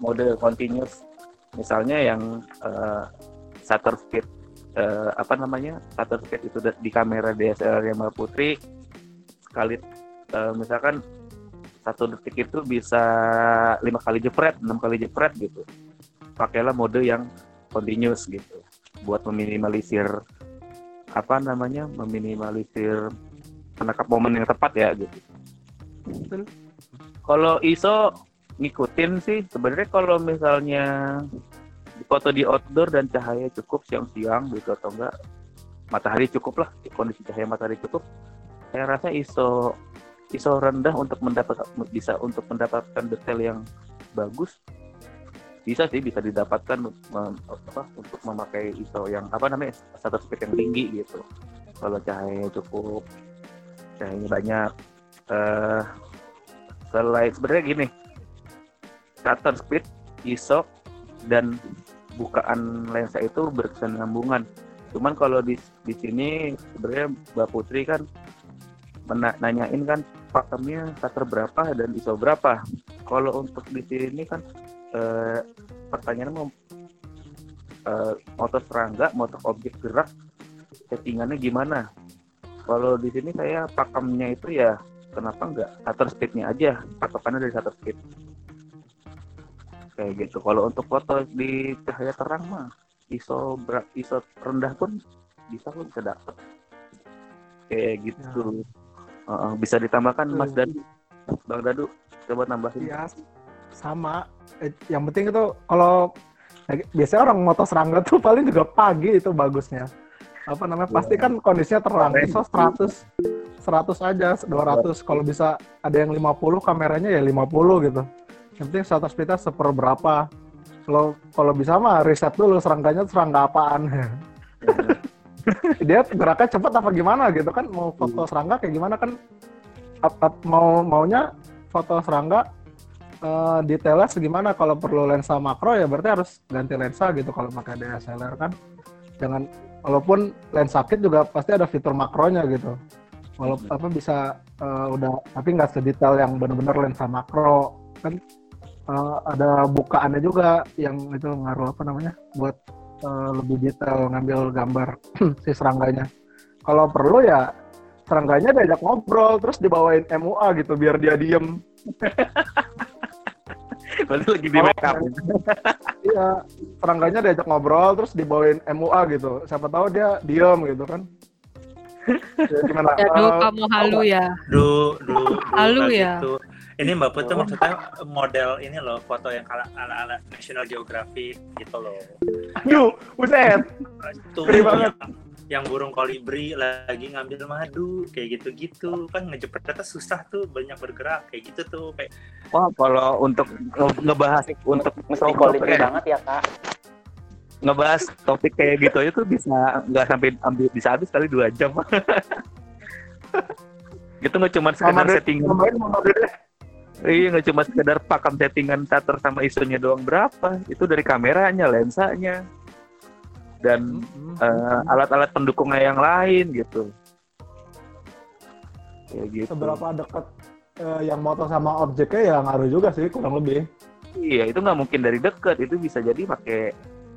Mode continuous. Misalnya yang eh, shutter speed eh, apa namanya shutter speed itu di kamera DSLR yang Mbak Putri sekali eh, misalkan satu detik itu bisa lima kali jepret enam kali jepret gitu. Pakailah mode yang continuous gitu buat meminimalisir apa namanya meminimalisir menangkap momen yang tepat ya gitu. Kalau ISO ngikutin sih sebenarnya kalau misalnya foto di outdoor dan cahaya cukup siang-siang gitu atau enggak. Matahari cukup lah kondisi cahaya matahari cukup. Saya rasa ISO ISO rendah untuk mendapat bisa untuk mendapatkan detail yang bagus bisa sih bisa didapatkan mem- apa, untuk memakai ISO yang apa namanya shutter speed yang tinggi gitu. Kalau cahaya cukup cahayanya banyak eh selain sebenarnya gini shutter speed ISO dan bukaan lensa itu berkesinambungan cuman kalau di di sini sebenarnya Mbak Putri kan mena- nanyain kan pakemnya shutter berapa dan ISO berapa kalau untuk di sini kan eh, pertanyaannya mau eh, motor serangga, motor objek gerak, settingannya gimana? Kalau di sini saya pakemnya itu ya kenapa nggak shutter speednya aja, patokannya dari shutter speed. Kayak gitu. Kalau untuk foto di cahaya terang mah ISO berat, ISO rendah pun bisa kok bisa dapet. Kayak gitu. Heeh, bisa ditambahkan Mas Betul. Dadu, Bang Dadu, coba nambahin. Iya, sama. Eh, yang penting itu kalau eh, biasanya orang moto serangga tuh paling juga pagi itu bagusnya. Apa namanya? Pasti kan kondisinya terang. ISO 100 100 aja, 200. Kalau bisa ada yang 50 kameranya ya 50 gitu. Yang penting shutter speednya seperberapa. Kalau kalau bisa mah riset dulu serangganya serangga apaan. Dia geraknya cepat apa gimana gitu kan? Mau foto serangga kayak gimana kan? Ap- ap- mau maunya foto serangga eh, detailnya segimana? Kalau perlu lensa makro ya berarti harus ganti lensa gitu kalau pakai DSLR kan. Jangan walaupun lensa kit juga pasti ada fitur makronya gitu. Walaupun apa bisa eh, udah tapi nggak sedetail yang benar-benar lensa makro kan eh, ada bukaannya juga yang itu ngaruh apa namanya buat eh, lebih detail ngambil gambar si serangganya kalau perlu ya serangganya diajak ngobrol terus dibawain MUA gitu biar dia diem Berarti lagi di make up. Iya, serangganya diajak ngobrol terus dibawain MUA gitu. Siapa tahu dia diem gitu kan. Ya, gimana? Aduh, Eh, kamu halu ya. Du, du, du, Halu kayak ya? gitu. Ini Mbak Putri maksudnya model ini loh, foto yang ala ala, ala National Geographic gitu loh. aduh, buset. Itu banget. yang, yang burung kolibri lagi ngambil madu kayak gitu-gitu kan ngejepretnya susah tuh banyak bergerak kayak gitu tuh kayak Wah, kalau untuk nge- ngebahas untuk mesti kolibri kayak- banget ya kak ngebahas topik kayak gitu aja tuh bisa nggak sampai ambil bisa habis kali dua jam. gitu nggak cuma sekedar settingan, iya nggak cuma sekedar pakem settingan shutter sama isunya doang berapa, itu dari kameranya, lensanya, dan eh, alat-alat pendukungnya yang lain gitu. Kayak gitu. Seberapa dekat eh, yang moto sama objeknya ya ngaruh juga sih kurang lebih. Iya, itu nggak mungkin dari dekat. Itu bisa jadi pakai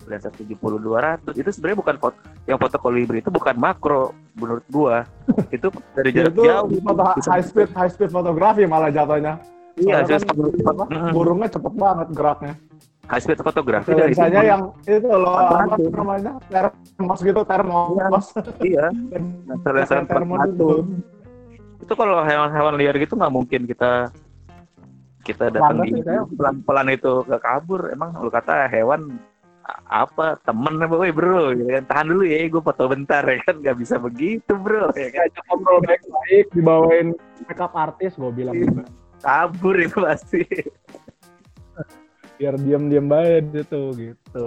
lensa 70-200. Itu sebenarnya bukan foto yang foto kolibri itu bukan makro menurut gua. itu dari jarak itu jauh. foto high speed high speed fotografi malah jatuhnya. Iya, just- kan, Mm. burungnya cepet banget geraknya. high speed fotografi dari sini. yang itu loh apa namanya? Termos gitu termos. Iya Dan- lensa Yang termos itu. itu kalau hewan-hewan liar gitu nggak mungkin kita kita datang Lambat di saya. pelan-pelan itu ke kabur. Emang lu kata hewan apa temen apa woi bro gitu kan. Tahan dulu ya gue foto bentar ya kan. Nggak bisa begitu bro ya kan. Ngobrol baik-baik dibawain makeup artis gue bilang juga kabur itu pasti. Biar diam-diam baik gitu gitu.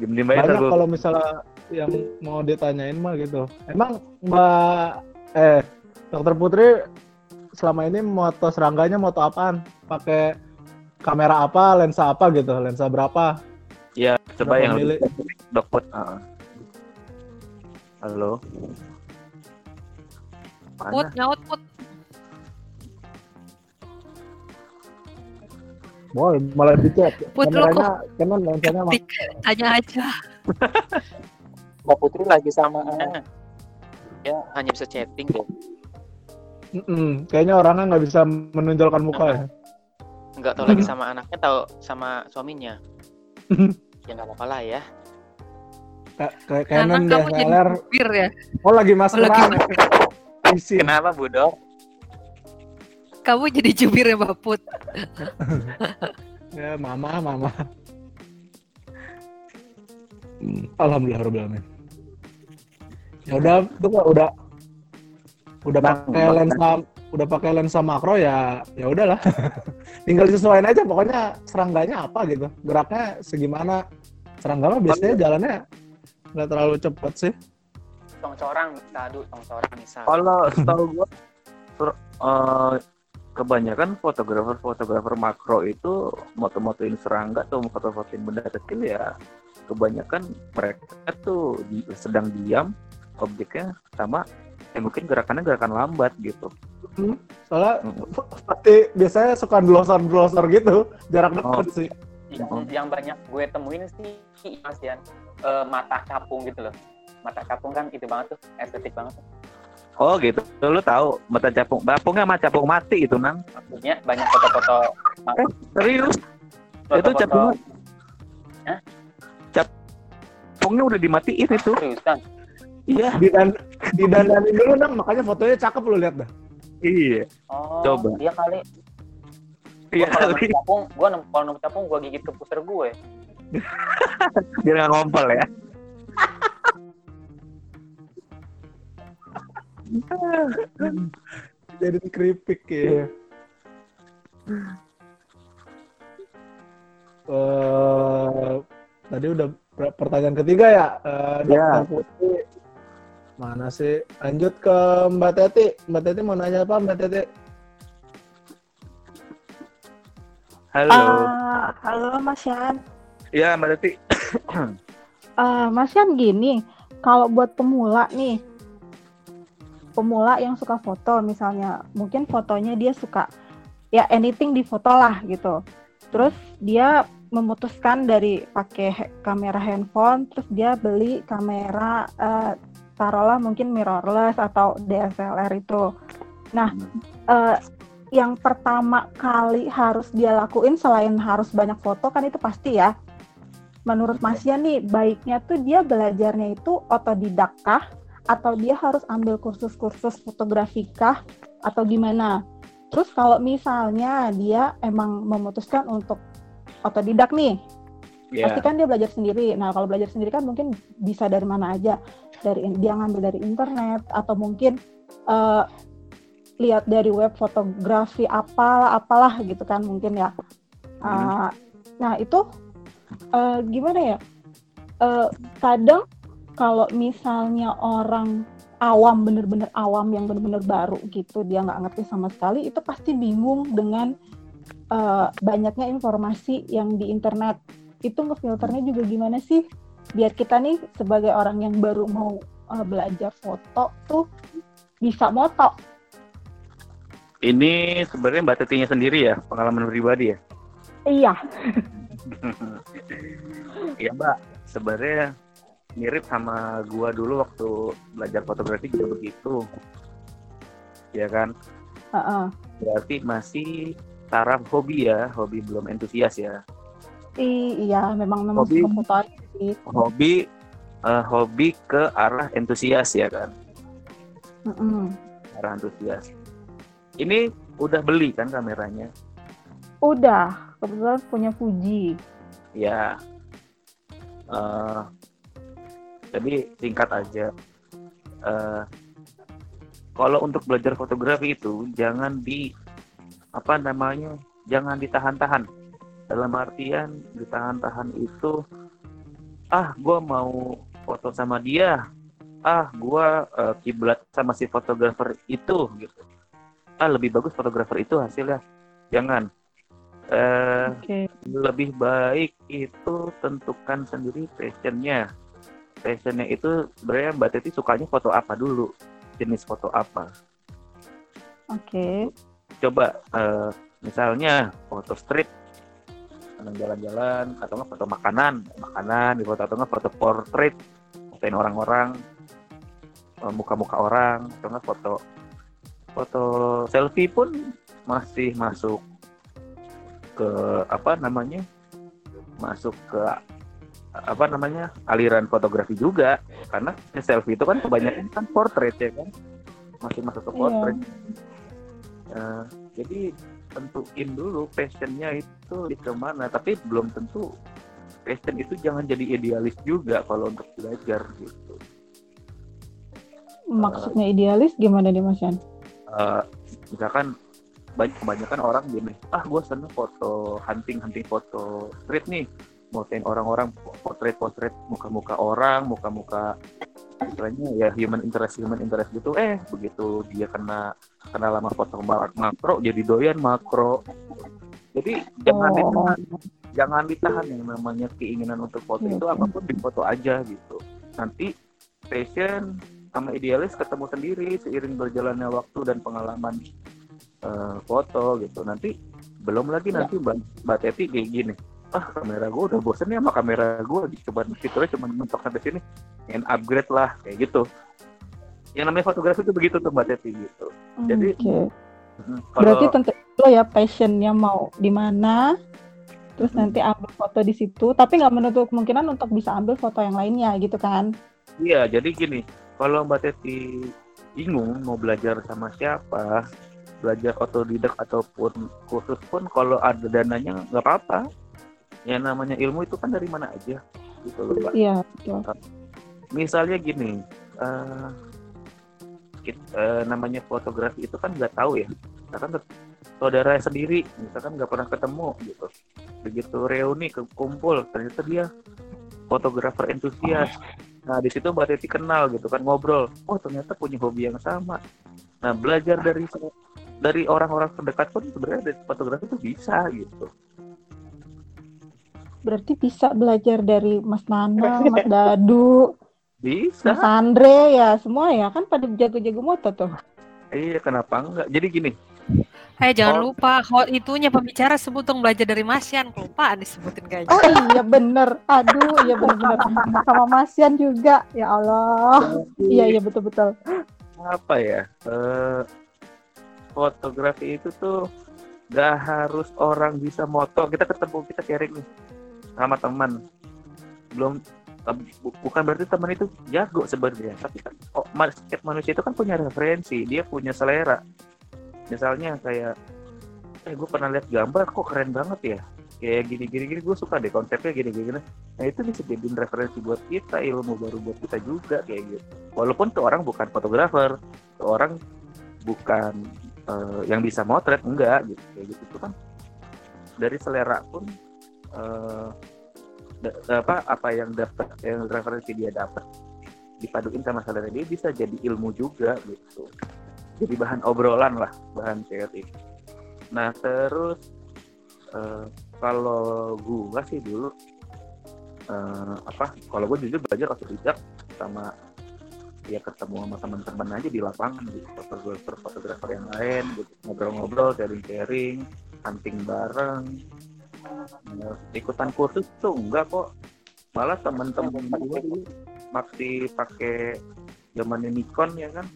Diem aja banyak kalau misalnya yang mau ditanyain mah gitu. Emang mbak eh dokter Putri selama ini moto serangganya moto apaan? Pakai kamera apa lensa apa gitu? Lensa berapa? Ya coba berapa yang mili? lebih dokter Ah. halo? Put, nyaut put. Boy, malah dicek Put, kameranya Canon lensanya mah tanya aja. Mbak Putri lagi sama ya hanya bisa chatting deh. Mm-mm, kayaknya orangnya nggak bisa menonjolkan muka ya Enggak tahu lagi sama anaknya tahu sama suaminya. ya nggak apa-apa lah ya. Ka- kayak Canon kamu jadi ya. oh lagi Oh, lagi Kenapa Budok? Kamu jadi jubir ya Mbak Put. ya mama mama. Alhamdulillah rabbil alamin. ya udah itu udah udah Bang, pakai lensa udah pakai lensa makro ya ya udahlah. Tinggal disesuaikan aja pokoknya serangganya apa gitu. Geraknya segimana. Serangga mah biasanya jalannya nggak terlalu cepet sih. Tong corang aduh tong corang bisa. kalau setahu gua sur- eh, kebanyakan fotografer-fotografer makro itu moto-motoin serangga atau foto-fotoin benda kecil ya kebanyakan mereka tuh di- sedang diam objeknya sama ya mungkin gerakannya gerakan lambat gitu soalnya Mm. pasti biasanya suka glosor-glosor gitu jarak dekat Oh. sih yang, Oh. yang banyak gue temuin sih Mas Yan eh, mata capung gitu loh. Mata capung kan itu banget tuh, estetik banget tuh. Oh gitu. Lu tahu mata capung capungnya sama capung mati itu nang. Maksudnya banyak foto-foto serius? Foto-foto. capung- capungnya udah dimatiin itu. Seriusan. iya. Didan didandanin dulu nang. Makanya fotonya cakep lu lihat dah. Iya. Oh, Coba. Iya kali. iya kali. capung, gua nemu kalau nemu capung gua gigit ke pusar gue. biar nggak ngompol ya jadi keripik ya. Eh, tadi udah per- pertanyaan ketiga ya? Eh, Ya. Putri mana sih? Lanjut ke Mbak Teti. Mbak Teti mau nanya apa Mbak Teti? Halo. Ah, halo Mas Yan. ya mbak Tati Eh, Mas Yan gini, kalau buat pemula nih, pemula yang suka foto misalnya, mungkin fotonya dia suka ya anything di foto lah gitu. Terus dia memutuskan dari pakai kamera handphone, terus dia beli kamera eh, taruhlah mungkin mirrorless atau DSLR itu. Nah, eh, yang pertama kali harus dia lakuin selain harus banyak foto kan itu pasti ya. Menurut Mas Yan nih baiknya tuh dia belajarnya itu otodidak kah atau dia harus ambil kursus-kursus fotografi kah atau gimana? Terus kalau misalnya dia emang memutuskan untuk otodidak nih, ya pasti kan dia belajar sendiri. Nah, kalau belajar sendiri kan mungkin bisa dari mana aja. Dari dia ngambil dari internet atau mungkin eh, lihat dari web fotografi apalah apalah gitu kan mungkin ya. Ah, nah, itu eh, gimana ya? Eh, kadang kalau misalnya orang awam bener-bener awam yang bener-bener baru gitu dia nggak ngerti sama sekali itu pasti bingung dengan eh, banyaknya informasi yang di internet. Itu ngefilternya juga gimana sih? Biar kita nih sebagai orang yang baru mau uh, belajar foto tuh bisa moto. Ini sebenarnya mbak Tetinya sendiri ya pengalaman pribadi ya? Iya. Iya mbak, sebenarnya mirip sama gua dulu waktu belajar fotografi juga begitu. Ya kan, Heeh. berarti masih taraf hobi ya, hobi belum entusias ya. I- iya, memang memang Hobi. sih. Hobi eh, hobi ke arah entusias ya kan, Mm-mm. arah entusias. Ini udah beli kan kameranya? Udah, kebetulan punya Fuji. Ya. Eh, jadi singkat aja. Eh, kalau untuk belajar fotografi itu jangan di apa namanya, jangan ditahan-tahan. Dalam artian ditahan-tahan itu, ah, gue mau foto sama dia, ah, gue eh, kiblat sama si fotografer itu, gitu. Ah, lebih bagus fotografer itu hasilnya. Jangan. Eh, Oke. lebih baik itu tentukan sendiri passionnya passionnya itu sebenarnya mbak Teti sukanya foto apa dulu jenis foto apa Oke. coba eh, misalnya foto street senang jalan-jalan atau nggak foto makanan makanan di foto atau nggak foto portrait fotoin orang-orang eh, muka-muka orang atau nggak foto foto selfie pun masih masuk ke apa namanya masuk ke apa namanya aliran fotografi juga. Karena selfie itu kan kebanyakan kan portrait ya kan? Masih masuk ke Iya. portrait. Nah, jadi tentuin dulu passionnya itu di ke mana. Tapi belum tentu passion itu jangan jadi idealis juga kalau untuk belajar gitu. Maksudnya idealis gimana nih Mas Yan? Eh, misalkan banyak kebanyakan orang gini ah gue seneng foto hunting hunting foto street nih motain orang-orang potret potret muka-muka orang muka-muka istilahnya ya human interest human interest gitu eh begitu dia kena kena lama foto mak- makro jadi doyan makro jadi jangan Oh. ditahan jangan ditahan yang namanya keinginan untuk foto itu iya. apa pun difoto aja gitu nanti passion sama idealis ketemu sendiri seiring berjalannya waktu dan pengalaman eh, foto gitu nanti belum lagi Ya. nanti mbak mbak Teti kayak gini ah kamera gue udah bosen ya sama kamera gue coba fiturnya cuma mentok sampai sini. Ingin upgrade lah kayak gitu. Yang namanya fotografi itu begitu tuh mbak Teti gitu. Jadi, Oke. Mm, Berarti kalau tentu dulu ya passionnya mau di mana, terus nanti ambil foto di situ. Tapi nggak menutup kemungkinan untuk bisa ambil foto yang lainnya gitu kan? iya jadi gini. Kalau mbak Teti bingung mau belajar sama siapa belajar otodidak ataupun kursus pun kalau ada dananya nggak apa-apa yang namanya ilmu itu kan dari mana aja gitu loh mbak Iya betul. misalnya gini eh, kit- eh, namanya fotografi itu kan nggak tahu ya. Misalkan tet- saudara sendiri misalkan nggak pernah ketemu gitu. Begitu reuni ke kumpul ternyata dia fotografer entusias. Nah di situ mbak Teti kenal gitu kan ngobrol. Oh ternyata punya hobi yang sama. Nah belajar dari dari orang-orang terdekat pun sebenarnya dari fotografi itu bisa gitu Berarti bisa belajar dari Mas Nana, Mas Dadu, bisa Mas Andre ya semua ya kan pada jago-jago moto tuh. iya kenapa enggak jadi gini Eh jangan Oh. lupa ho- itunya pembicara sebut dong belajar dari Masyan kelupaan disebutin kayaknya. Oh iya bener, aduh iya bener-bener sama Mas Yan juga ya Allah. Iya iya betul-betul. apa ya eh, fotografi itu tuh gak harus orang bisa moto kita ketemu kita sharing nih sama teman. Belum bu- bukan berarti teman itu jago sebenarnya tapi kan oh, setiap manusia itu kan punya referensi dia punya selera. Misalnya kayak eh gue pernah lihat gambar kok keren banget ya? Kayak gini gini gini gue suka deh konsepnya gini gini nah itu bisa jadiin referensi buat kita ilmu baru buat kita juga kayak gitu. Walaupun tuh orang bukan fotografer tuh orang bukan eh, yang bisa motret enggak gitu. Kayak gitu Itu kan dari selera pun da- apa apa yang dapat yang referensi dia dapat dipaduin sama selera dia bisa jadi ilmu juga gitu. Jadi bahan obrolan lah bahan sharing nah terus eh, kalau gua sih dulu eh, apa kalau gua jujur belajar otodidak sama ya ketemu sama teman-teman aja di lapangan gitu. Fotografer fotografer yang lain gitu. Ngobrol-ngobrol sharing-sharing hunting bareng ikutan kursus tuh enggak kok. Malah teman-teman gue dulu masih pakai zamannya Nikon ya kan?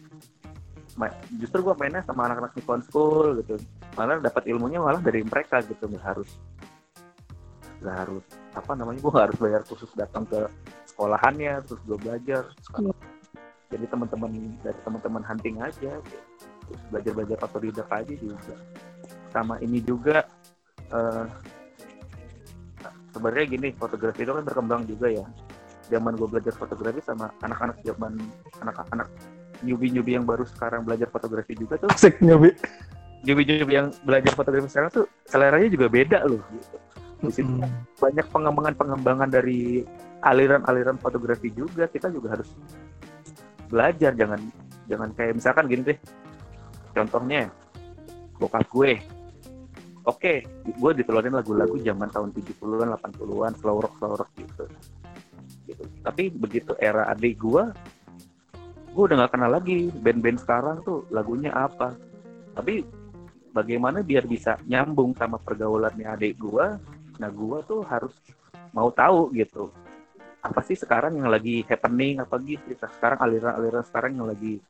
Justru gue mainnya sama anak-anak Nikon School gitu. Malah dapat ilmunya malah dari mereka gitu nggak harus nggak harus apa namanya gue harus bayar khusus datang ke sekolahannya terus gue belajar. Iya. jadi teman-teman dari teman-teman hunting aja gitu. terus belajar belajar otodidak aja juga. Sama ini juga eh sebenarnya gini fotografi itu kan berkembang juga ya zaman gue belajar fotografi sama anak-anak zaman anak-anak newbie-newbie yang baru sekarang belajar fotografi juga tuh Asik nyobi. newbie-newbie yang belajar fotografi sekarang tuh seleranya juga beda loh gitu. Di situ Hmm. banyak pengembangan-pengembangan dari aliran-aliran fotografi juga kita juga harus belajar jangan jangan kayak misalkan gini deh contohnya bokap gue oke. Gue ditelurin lagu-lagu zaman tahun 70-an 80-an slow rock slow rock gitu. Gitu. Tapi begitu era adik gue gue udah nggak kenal lagi band-band sekarang tuh lagunya apa. Tapi bagaimana biar bisa nyambung sama pergaulannya adik gue nah gue tuh harus mau tahu gitu. Apa sih sekarang yang lagi happening apa gitu. Sekarang aliran-aliran sekarang yang lagi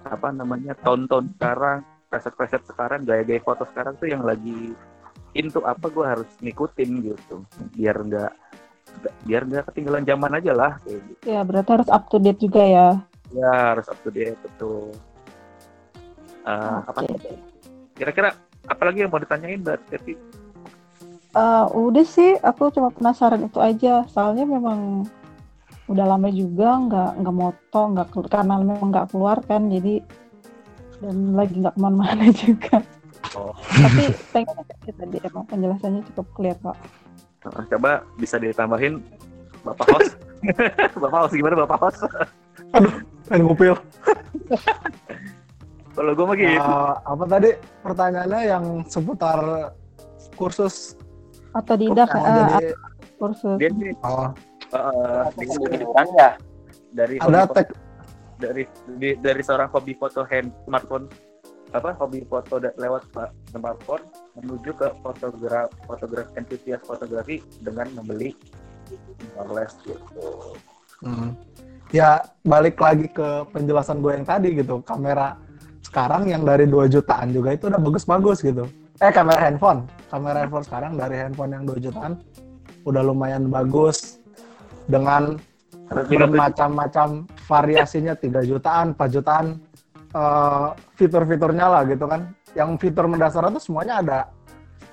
apa namanya tonton sekarang preset-preset sekarang gaya-gaya foto sekarang tuh yang lagi into apa gue harus ngikutin gitu biar nggak biar nggak ketinggalan zaman aja lah kayak gitu Ya, berarti harus up to date juga ya. ya harus up to date betul Eh, apa Oke. kira-kira apalagi yang mau ditanyain mbak Tepi Eh, udah sih, aku cuma penasaran itu aja. Soalnya memang udah lama juga nggak nggak moto, nggak karena memang nggak keluar kan, jadi dan lagi nggak ke mana-mana juga. oh Tapi pengen tadi emang penjelasannya cukup clear kok. eh, coba bisa ditambahin bapak host bapak host gimana bapak host Pengen ngupil. kalau gue mah gitu Eh, apa tadi pertanyaannya yang seputar kursus Atau tidak Oh, eh, jadi kursus. dia nih oh, eh, kehidupan ya dari ada tek dari di- dari seorang hobi foto hand smartphone apa hobi foto lewat smartphone menuju ke fotograf fotograf enthusiast fotografi dengan membeli mirrorless gitu. Hmm. Ya balik lagi ke penjelasan gue yang tadi gitu. Kamera sekarang yang dari 2 jutaan juga itu udah bagus-bagus gitu. Eh kamera handphone. Kamera handphone sekarang dari handphone yang 2 jutaan udah lumayan bagus dengan bermacam-macam variasinya 3 jutaan, 4 jutaan eh, fitur-fiturnya lah gitu kan. Yang fitur mendasar itu semuanya ada.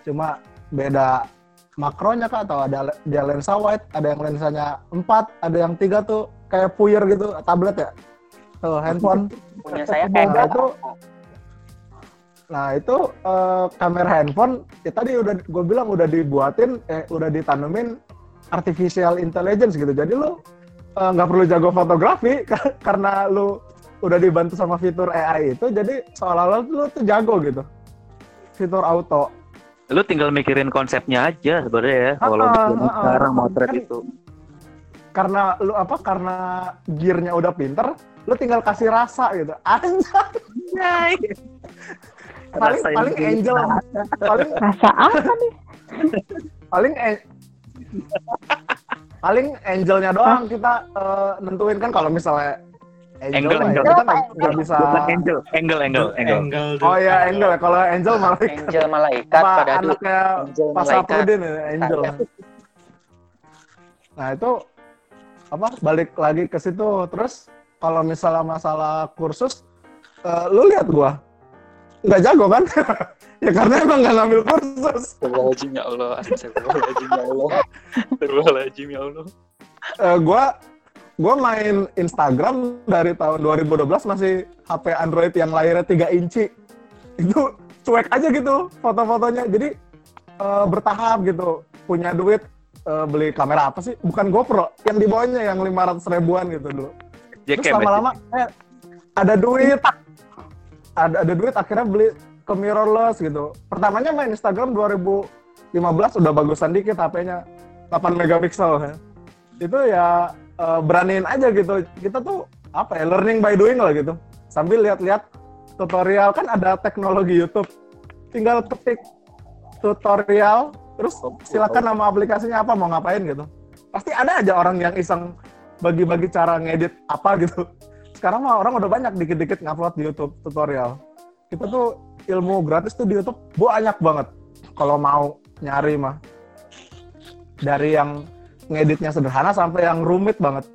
Cuma beda makronya kak atau ada dia lensa wide, ada yang lensanya 4, ada yang tiga tuh kayak puyer gitu, tablet ya. Tuh handphone. punya saya kayak Nah, itu Nah, itu eh, kamera handphone ya tadi udah gue bilang udah dibuatin eh udah ditanemin artificial intelligence gitu. Jadi lu eh, nggak perlu jago fotografi karena lu udah dibantu sama fitur AI itu jadi seolah-olah lu tuh jago gitu. Fitur auto. Lu tinggal mikirin konsepnya aja sebenarnya ya kalau ah. sekarang motret Kan- itu. Karena lu apa karena gearnya udah pinter, lu tinggal kasih rasa gitu. Anjay. paling Rasa paling angel paling Rasa apa nih? paling paling angelnya doang kita eh, nentuin kan kalau misalnya angel, Angle, mah ya kita nggak bisa angel, angle, angle, angle. Angle oh ya angel kalau angel malah angel malaikat sama pada dulu anaknya angel malaikat. Saprudin ya, angel. Nah itu apa balik lagi ke situ. Terus kalau misalnya masalah kursus eh, lu lihat gua nggak jago kan ya karena emang nggak ngambil kursus Astagfirullahaladzim ya Allah, Astagfirullahaladzim ya Allah, Astagfirullahaladzim ya Allah. Eh, gua gua main Instagram dari tahun 2012 masih HP Android yang layarnya 3 inci. Itu cuek aja gitu foto-fotonya. Jadi eh, bertahap gitu. Punya duit eh, beli kamera apa sih? Bukan GoPro, yang di bawahnya yang 500 ribuan gitu dulu. Terus lama-lama eh, ada duit. Ada ada duit akhirnya beli ke mirrorless gitu. Pertamanya main Instagram 2015 udah bagusan dikit HP-nya. 8 megapiksel ya. Itu ya eh, beraniin aja gitu. Kita tuh apa ya learning by doing lah gitu. Sambil lihat-lihat tutorial kan ada teknologi YouTube. Tinggal ketik tutorial terus silakan nama aplikasinya apa mau ngapain gitu. Pasti ada aja orang yang iseng bagi-bagi cara ngedit apa gitu. Sekarang mah orang udah banyak dikit-dikit ngupload di YouTube tutorial. Kita tuh ilmu gratis tuh di YouTube banyak banget. Kalau mau nyari mah. Dari yang ngeditnya sederhana sampai yang rumit banget.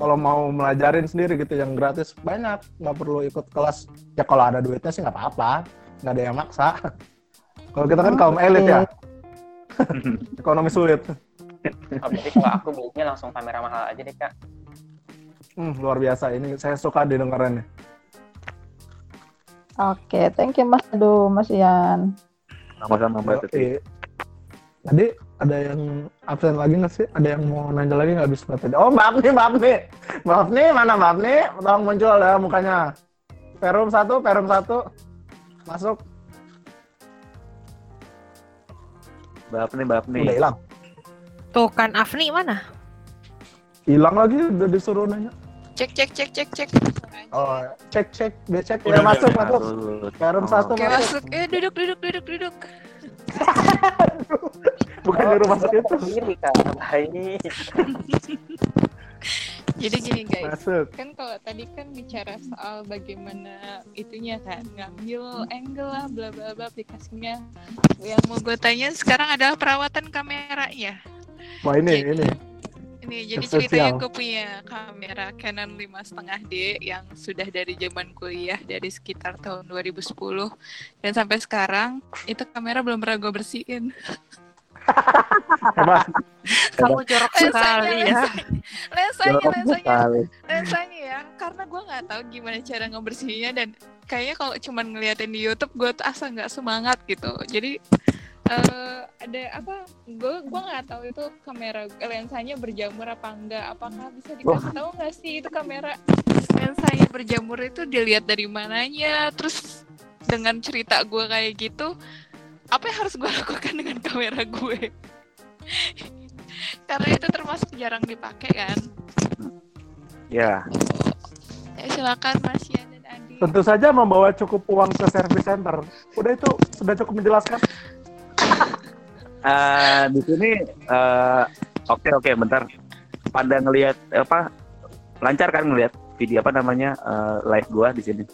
Kalau mau melajarin sendiri gitu yang gratis banyak, nggak perlu ikut kelas. Ya kalau ada duitnya sih nggak apa-apa, nggak ada yang maksa. Kalau kita kan kaum elit ya, ekonomi sulit. Oh, berarti kalau aku belinya langsung kamera mahal aja deh kak. Hmm, luar biasa ini saya suka didengarannya. Oke, thank you Mas Aduh, Mas Ian. Sama-sama Mbak. Oke. Tadi ada yang absen lagi nggak sih? Ada yang mau nanya lagi nggak habis Mbak Titi? Oh maaf nih, maaf nih. Maaf nih, mana maaf nih? Tolong muncul ya mukanya. Perum satu, perum satu. Masuk. Mbak nih, Mbak nih. Udah hilang. Tuh kan Afni mana? Hilang lagi udah disuruh nanya. Cek cek cek cek cek. Oh, cek cek, dia cek Udah, ya masuk udah, masuk. Harus. Perum satu Oke masuk. masuk. Eh duduk duduk duduk duduk. Bukan nyuruh masuk itu. Sendiri kak, baik. Jadi gini guys. Masuk. Kan kalau tadi kan bicara soal bagaimana itunya kan ngambil angle lah bla bla bla aplikasinya. Yang mau gue tanya sekarang adalah perawatan kameranya. Wah ini Jadi- ini. Ini jadi Spesial. ceritanya gue punya kamera Canon 5.5D yang sudah dari zaman kuliah dari sekitar tahun 2010 dan sampai sekarang itu kamera belum pernah gue bersihin. Hebat. Kamu jorok sekali ya. lensanya, lensanya, Jorok lensanya, sekali. lensanya ya. Karena gue nggak tahu gimana cara ngebersihinnya dan kayaknya kalau cuman ngeliatin di YouTube gue tuh asa nggak semangat gitu. Jadi eh, ada apa? Gue gue nggak tahu itu kamera lensanya berjamur apa enggak. Apakah bisa dikasih tahu nggak sih itu kamera lensanya berjamur itu dilihat dari mananya? Terus dengan cerita gue kayak gitu, apa yang harus gue lakukan dengan kamera gue? Karena itu termasuk jarang dipakai kan. Ya, Ya, silakan Mas Ian dan Adi. Tentu saja membawa cukup uang ke service center. Udah itu sudah cukup menjelaskan. Eh, di sini eh, oke oke bentar. Pada ngelihat apa lancar kan ngelihat video apa namanya eh, live gua di sini.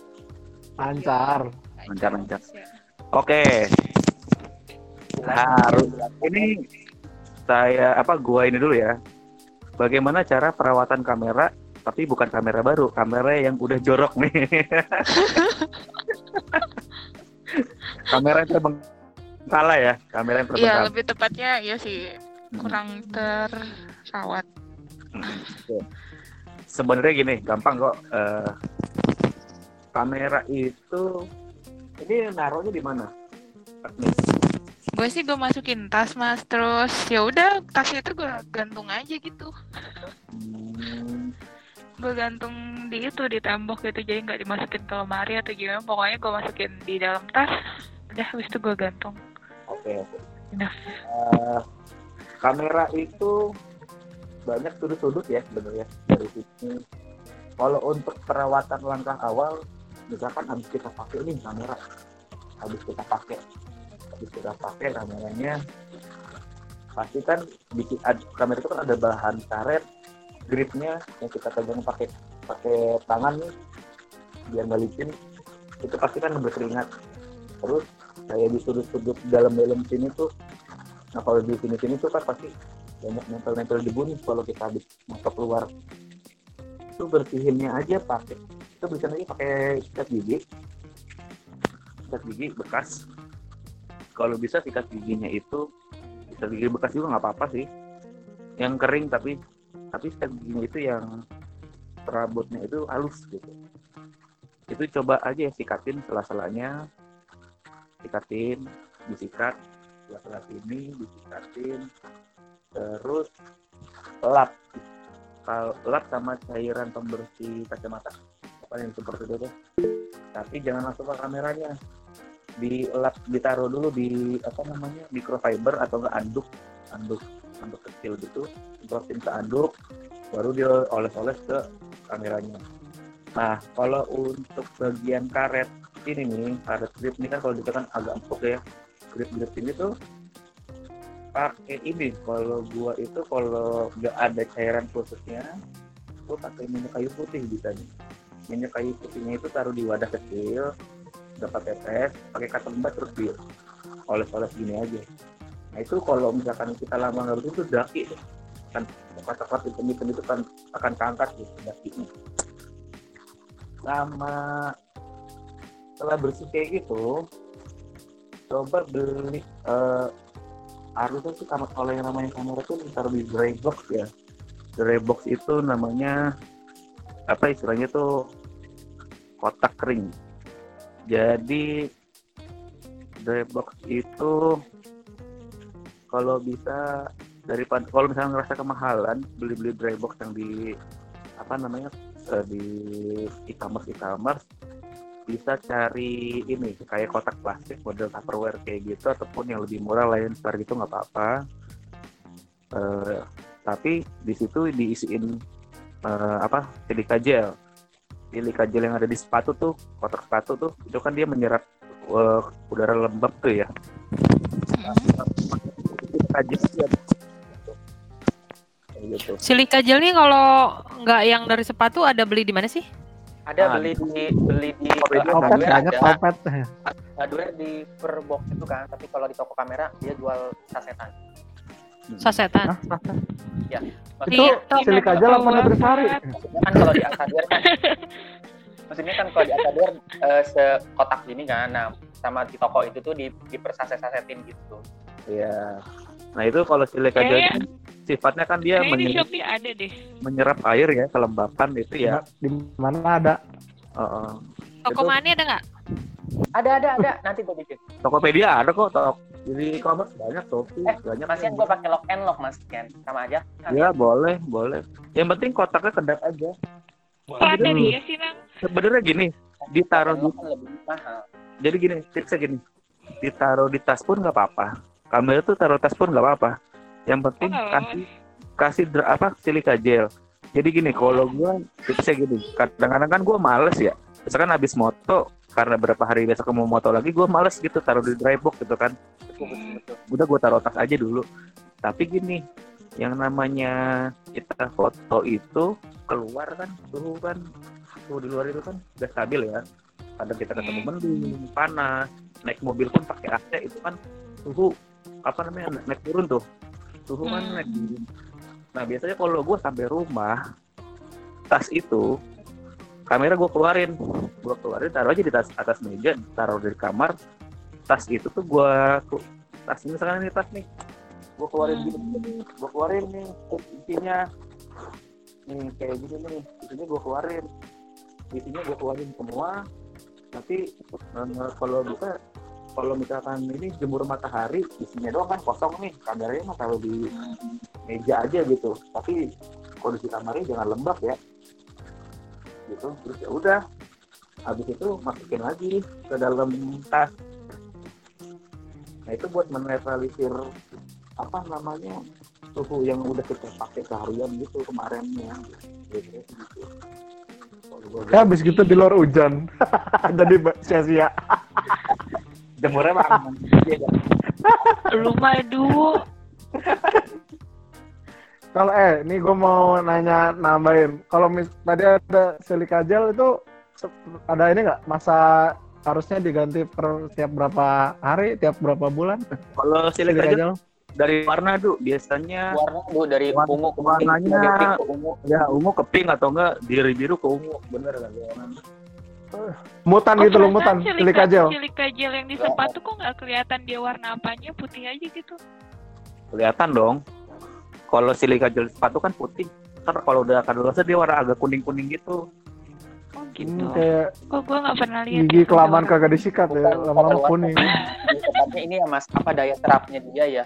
Lancar. Lancar lancar. Oke. Harus ini saya apa gua ini dulu ya. Bagaimana cara perawatan kamera tapi bukan kamera baru, kamera yang udah jorok nih. kamera yang terbengkalai ya, kamera yang Iya, lebih tepatnya ya sih kurang terawat. Oke. Sebenarnya gini, gampang kok. Eh, kamera itu ini naruhnya di mana? Gue sih gue masukin tas mas, terus ya udah tasnya itu gue gantung aja gitu. hmm, Gue gantung di itu di tembok gitu, jadi nggak dimasukin ke lemari atau gimana. Pokoknya gue masukin di dalam tas. Udah, habis itu gue gantung. Oke. Enough. Eh, kamera itu banyak sudut-sudut ya sebenarnya dari sini. Kalau untuk perawatan langkah awal, misalkan habis kita pakai nih kamera, habis kita pakai, habis kita pakai kameranya, pasti kan di ad- kamera itu kan ada bahan karet, gripnya yang kita pegang pakai pakai tangan nih, biar nggak licin, itu pasti kan berkeringat. Terus kayak di sudut-sudut dalam-dalam sini tuh nah kalau di sini-sini tuh kan pasti banyak nempel-nempel debu nih kalau kita habis masuk keluar. Itu bersihinnya aja pakai itu bisa lagi pakai sikat gigi. Sikat gigi bekas. Kalau bisa sikat giginya itu sikat gigi bekas juga nggak apa-apa sih. Yang kering tapi tapi sikat giginya itu yang perabotnya itu halus gitu. Itu coba aja sikatin sela-selanya sikatin disikat sebelah sini disikatin terus lap. Lap sama cairan pembersih kacamata. Apa yang seperti itu tuh. tapi jangan langsung ke kameranya. Di lap ditaruh dulu di apa namanya microfiber atau enggak anduk anduk anduk kecil gitu. Semprotin ke anduk baru dia oles-oles ke kameranya. Nah kalau untuk bagian karet ini nih karet grip ini kan kalau ditekan agak empuk ya. Grip grip ini tuh pakai ini. Kalau gua itu kalau nggak ada cairan khususnya gua pakai minyak kayu putih bisa nih. Minyak kayu putihnya itu taruh di wadah kecil dapat tetes pakai kata lembab terus di oles-oles gini aja. Nah itu kalau misalkan kita lama nggak bersih itu daki tuh. kan coklat-coklat hitam-hitam itu kan akan keangkat gitu dakinya. Sama setelah bersih kayak gitu coba beli eh harusnya sih kamar kalau yang namanya kamera tuh ditaruh di dry box ya. Dry box itu namanya apa istilahnya tuh kotak kering jadi dry box itu kalau bisa daripada kalau misalnya ngerasa kemahalan beli-beli dry box yang di apa namanya eh, di e-commerce e-commerce bisa cari ini kayak kotak plastik model tupperware kayak gitu ataupun yang lebih murah lain besar gitu nggak apa-apa. Eh, tapi di situ diisiin eh, apa silika gel silika gel yang ada di sepatu tuh kotak sepatu tuh itu kan dia menyerap eh, udara lembab tuh ya. Silika gel gitu. Silika gel kalau nggak yang dari sepatu ada beli di mana sih? Ada Ah, beli di beli di Opet, uh, Opet hardware banyak ada. opet. Hardware di per box itu kan, tapi kalau di toko kamera dia jual sasetan. Sasetan. Ya, Itu maksudnya silika gel apa nutrisari? kan kalau di hardware kan maksudnya kan kalau di hardware eh, sekotak gini kan, nah sama di toko itu tuh di di persaset-sasetin gitu. Iya. Nah itu kalau silika Kayaknya- kan sifatnya kan dia di menyerap, Shopee ada deh. menyerap air ya kelembapan itu ya. Di mana ada? Heeh. Toko Itu- mani ada nggak? Ada ada ada, nanti gue bikin. Tokopedia ada kok tok di e-commerce banyak Shopee Eh, banyak. Mas Ian gue pakai lock and lock Mas Ian, sama aja. Ya boleh boleh. Yang penting kotaknya kedap aja. Kok ada dia sih, Bang? Sebenarnya gini, ditaruh di, kan lebih mahal. jadi gini tipsnya gini, ditaruh di tas pun nggak apa-apa. Kamera tuh taruh tas pun nggak apa-apa. Yang penting Oh. kasih kasih dra- apa silika gel. Jadi gini, kalau gua tipsnya gini, kadang-kadang kan gua males ya. Misalkan habis moto, karena berapa hari besok mau moto lagi, gua males gitu taruh di dry box gitu kan. Udah gua taruh tas aja dulu. Tapi gini, yang namanya kita foto itu keluar kan, suhu kan, suhu di luar itu kan udah stabil ya. Kadang kita ketemu mendung, panas, naik mobil pun pakai AC itu kan suhu apa namanya naik turun tuh suhu kan Hmm. naik turun. Nah biasanya kalau gue sampai rumah tas itu kamera gue keluarin, gue keluarin taruh aja di tas atas meja, taruh di kamar. Tas itu tuh gue tas ini misalkan ini tas nih, gue keluarin Hmm. gini, gue keluarin nih isinya, nih kayak gini nih, isinya gue keluarin, isinya gue keluarin semua. Tapi eh, kalau bisa kalau misalkan ini jemur matahari isinya doang kan kosong nih kameranya mah taruh di meja aja gitu tapi kondisi kamarnya jangan lembab ya gitu terus ya udah habis itu masukin lagi ke dalam tas nah itu buat menetralisir apa namanya suhu yang udah kita pakai seharian gitu kemarinnya gitu, gitu. Kalau Ya habis gitu di luar hujan. Jadi sia-sia. Jemurnya mah aman. Lu madu. Kalau eh, ini gue mau nanya nambahin. Kalau mis tadi ada silika gel itu ada ini nggak masa harusnya diganti per tiap berapa hari, tiap berapa bulan? kalau silika Silika gel gel. dari warna tuh biasanya Warna bu dari Warna- ungu ke pink, warnanya- dari pink ke ungu. ya ungu ke pink atau enggak biru biru ke ungu bener kan Mutan Oh, gitu loh, mutan. Silika gel. Silika gel yang di sepatu kok nggak kelihatan dia warna apanya, putih aja gitu. kelihatan dong kalau silika gel sepatu kan putih ntar kalau udah kadulasa dia warna agak kuning kuning gitu Oh gitu. Hmm, kayak Kok gua nggak pernah lihat. gigi yang kelamaan kagak disikat ya, lama-lama kuning. Ini tepatnya ini ya mas, apa daya serapnya dia ya?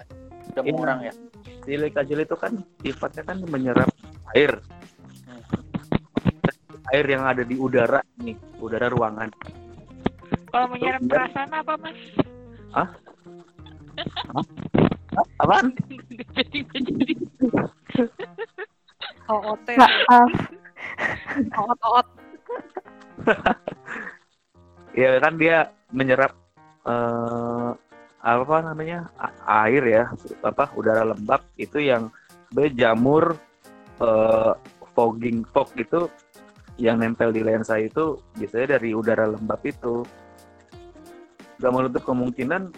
Udah kurang ya. silika gel itu kan sifatnya kan menyerap air air yang ada di udara nih udara ruangan Kalau menyerap perasaan apa mas? apaan jadi nggak jadi. OOT. Maaf. OOT. ya kan dia menyerap eh, apa namanya a- air ya apa udara lembab itu yang berjamur eh, fogging fog itu yang nempel di lensa itu biasanya dari udara lembab itu. Nggak menutup kemungkinan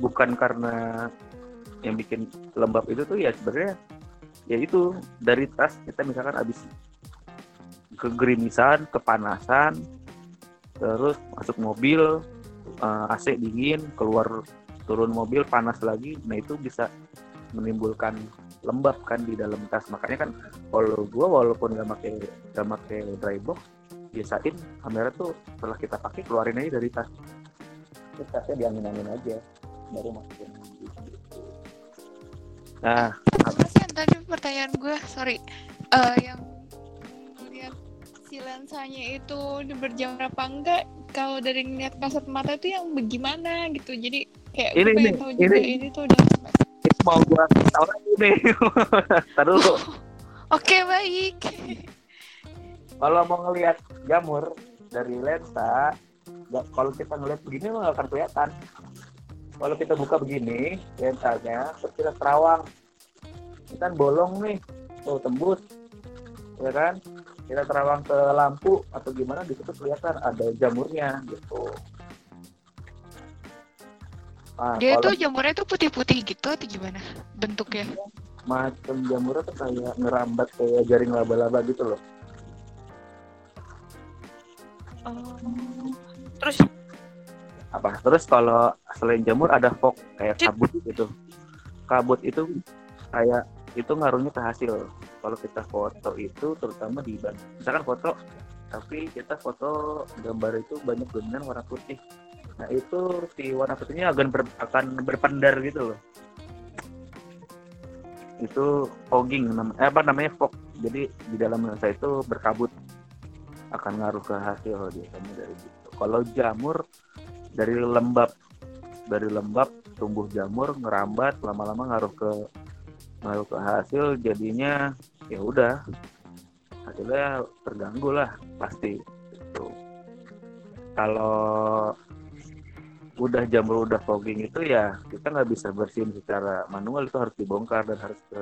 bukan karena yang bikin lembab itu tuh ya sebenarnya ya itu dari tas kita misalkan habis kegerimisan kepanasan terus masuk mobil eh, AC dingin keluar turun mobil panas lagi nah itu bisa menimbulkan lembab kan di dalam tas makanya kan kalau gua walaupun nggak pakai nggak pakai dry box biasain kamera tuh setelah kita pakai keluarin aja dari tas terus tasnya diangin-angin aja baru masukin nah Apa sih yang tadi pertanyaan gue? Sorry. Eh, yang lihat si lensanya itu berjamur apa enggak? Kalau dari ngeliat kasat mata itu yang bagaimana gitu. Jadi kayak gue Ini, pengen ini, tahu juga ini. ini, tuh udah mau gua tahu lagi nih. Dulu. Oke baik. kalau mau ngelihat jamur dari lensa kalau kita ngelihat begini nggak akan kelihatan. Kalau kita buka begini lensanya terus kita terawang. Ini kan bolong nih tuh tembus. Ya kan? Kita terawang ke lampu atau gimana di situ kelihatan ada jamurnya gitu Nah, Dia kalau tuh jamurnya tuh putih-putih gitu atau gimana bentuknya? macam jamurnya tuh kayak ngerambat kayak jaring laba-laba gitu loh. Terus? Apa? Terus kalau selain jamur ada fog kayak kabut gitu. Kabut itu kayak itu ngaruhnya ke hasil. Kalau kita foto itu terutama di ban. Misalkan foto tapi kita foto gambar itu banyak dominan warna putih nah itu si warna putihnya akan ber, akan berpendar gitu loh. Itu fogging nam- eh, apa namanya fog. Jadi di dalam lensa itu berkabut. Akan ngaruh ke hasil biasanya dari gitu kalau jamur dari lembab dari lembab tumbuh jamur ngerambat lama-lama ngaruh ke ngaruh ke hasil jadinya ya udah. Hasilnya terganggu lah pasti. Gitu. kalau udah jamur udah fogging itu ya kita nggak bisa bersihin secara manual itu harus dibongkar dan harus ke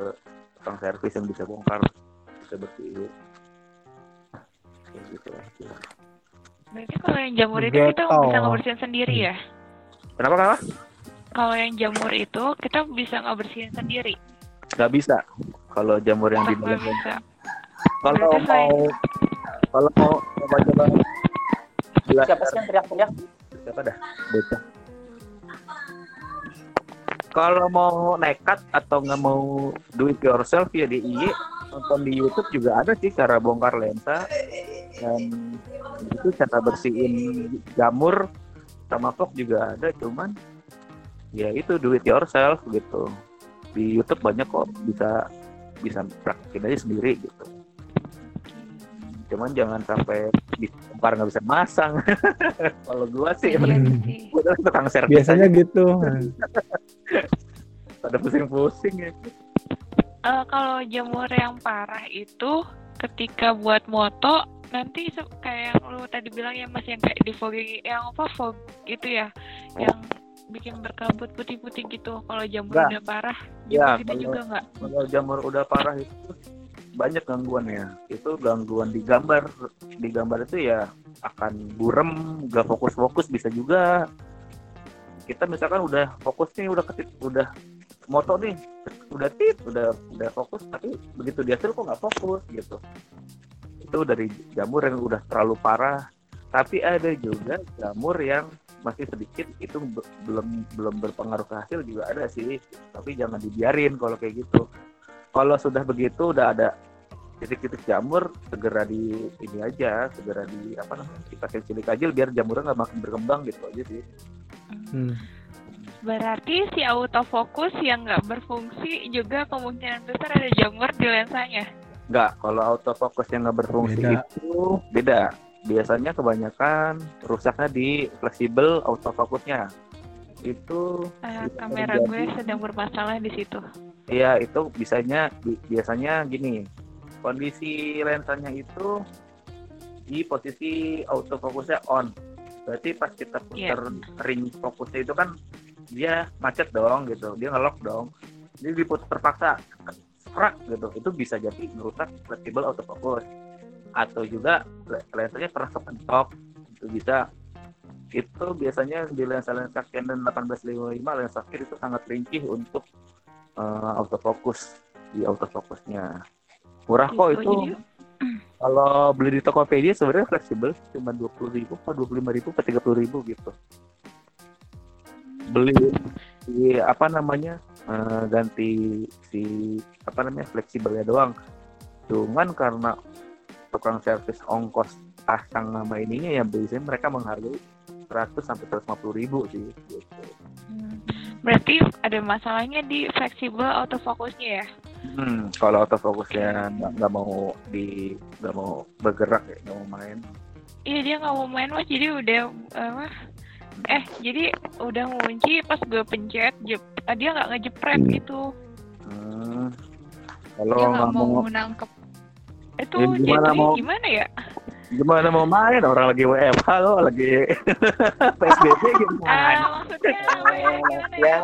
tukang servis yang bisa bongkar bisa bersihin kayak gitu lah Berarti kalau yang jamur itu kita Getol. bisa ngebersihin sendiri ya? kenapa kenapa Kalau yang jamur itu kita bisa ngebersihin sendiri. nggak bisa kalau jamur yang di Nggak dalam bisa. kalau mau kalau mau coba-coba Siapa sih yang teriak-teriak? Siapa dah? Bocah. Kalau mau nekat atau nggak mau do it yourself ya di IG nonton di YouTube juga ada sih cara bongkar lensa. Dan itu cara bersihin jamur sama fog juga ada cuman ya itu do it yourself gitu. Di YouTube banyak kok bisa bisa praktekin aja sendiri gitu. Cuman jangan sampai dibongkar nggak bisa masang kalau gua sih Iya gua udah tukang servis Biasanya aja. gitu. pada pusing-pusing ya Eh, kalau jamur yang parah itu ketika buat moto nanti kayak yang lu tadi bilang ya mas yang kayak di fogging yang apa fog itu ya yang bikin berkabut putih-putih gitu kalau jamur Nggak. udah parah Ya, gitu kalau- juga nggak kalau jamur udah parah itu banyak gangguannya. Itu gangguan di gambar. Di gambar itu ya akan burem gak fokus-fokus bisa juga. Kita misalkan udah fokus nih udah ketik udah moto nih udah tit udah udah fokus tapi begitu dia kok nggak fokus gitu. Itu dari jamur yang udah terlalu parah. Tapi ada juga jamur yang masih sedikit itu be- belum belum berpengaruh ke hasil juga ada sih. Tapi jangan dibiarin kalau kayak gitu kalau sudah begitu udah ada titik-titik jamur segera di ini aja segera di apa namanya dikasih cilik aja biar jamurnya nggak makin berkembang gitu aja sih. Hmm. berarti si autofocus yang nggak berfungsi juga kemungkinan besar ada jamur di lensanya? Nggak kalau autofocus yang nggak berfungsi Beda. itu beda. Biasanya kebanyakan rusaknya di fleksibel autofocusnya. Itu bisa kamera terjadi- gue sedang bermasalah di situ Iya itu bisanya bi- biasanya gini kondisi lensanya itu di posisi autofokusnya on. Berarti pas kita putar ring fokusnya itu kan dia macet dong gitu dia ngelok dong. Jadi diputar terpaksa serak gitu itu bisa jadi merusak fleksibel autofocus. Atau juga le- lensanya pernah kepentok itu bisa. Itu biasanya di lensa-lensa Canon 1855 lensa kit itu sangat ringkih untuk eh, autofocus di autofocusnya murah kok itu. jadi- kalau beli di Tokopedia sebenarnya fleksibel. Cuma dua puluh ribu atau dua puluh lima ribu atau tiga puluh ribu gitu. Beli di apa namanya eh, ganti si apa namanya fleksibelnya doang. Cuman karena tukang servis ongkos pasang nama ininya ya biasanya mereka menghargai 100 sampai 150 ribu sih gitu. Berarti ada masalahnya di fleksibel autofocusnya ya? Hmm, kalau autofocusnya nggak mau di nggak mau bergerak ya nggak mau main Iya dia nggak mau main mas, jadi udah apa? Eh jadi udah ngunci pas gue pencet, jep, ah, dia nggak ngejepret gitu. Hmm, kalau nggak mau mau nangkep. Itu Ya, gimana jatuhnya mau- gimana ya? Gimana mau main orang lagi WFH lo lagi PSBB Ah, gimana? maksudnya apa ya? Ya?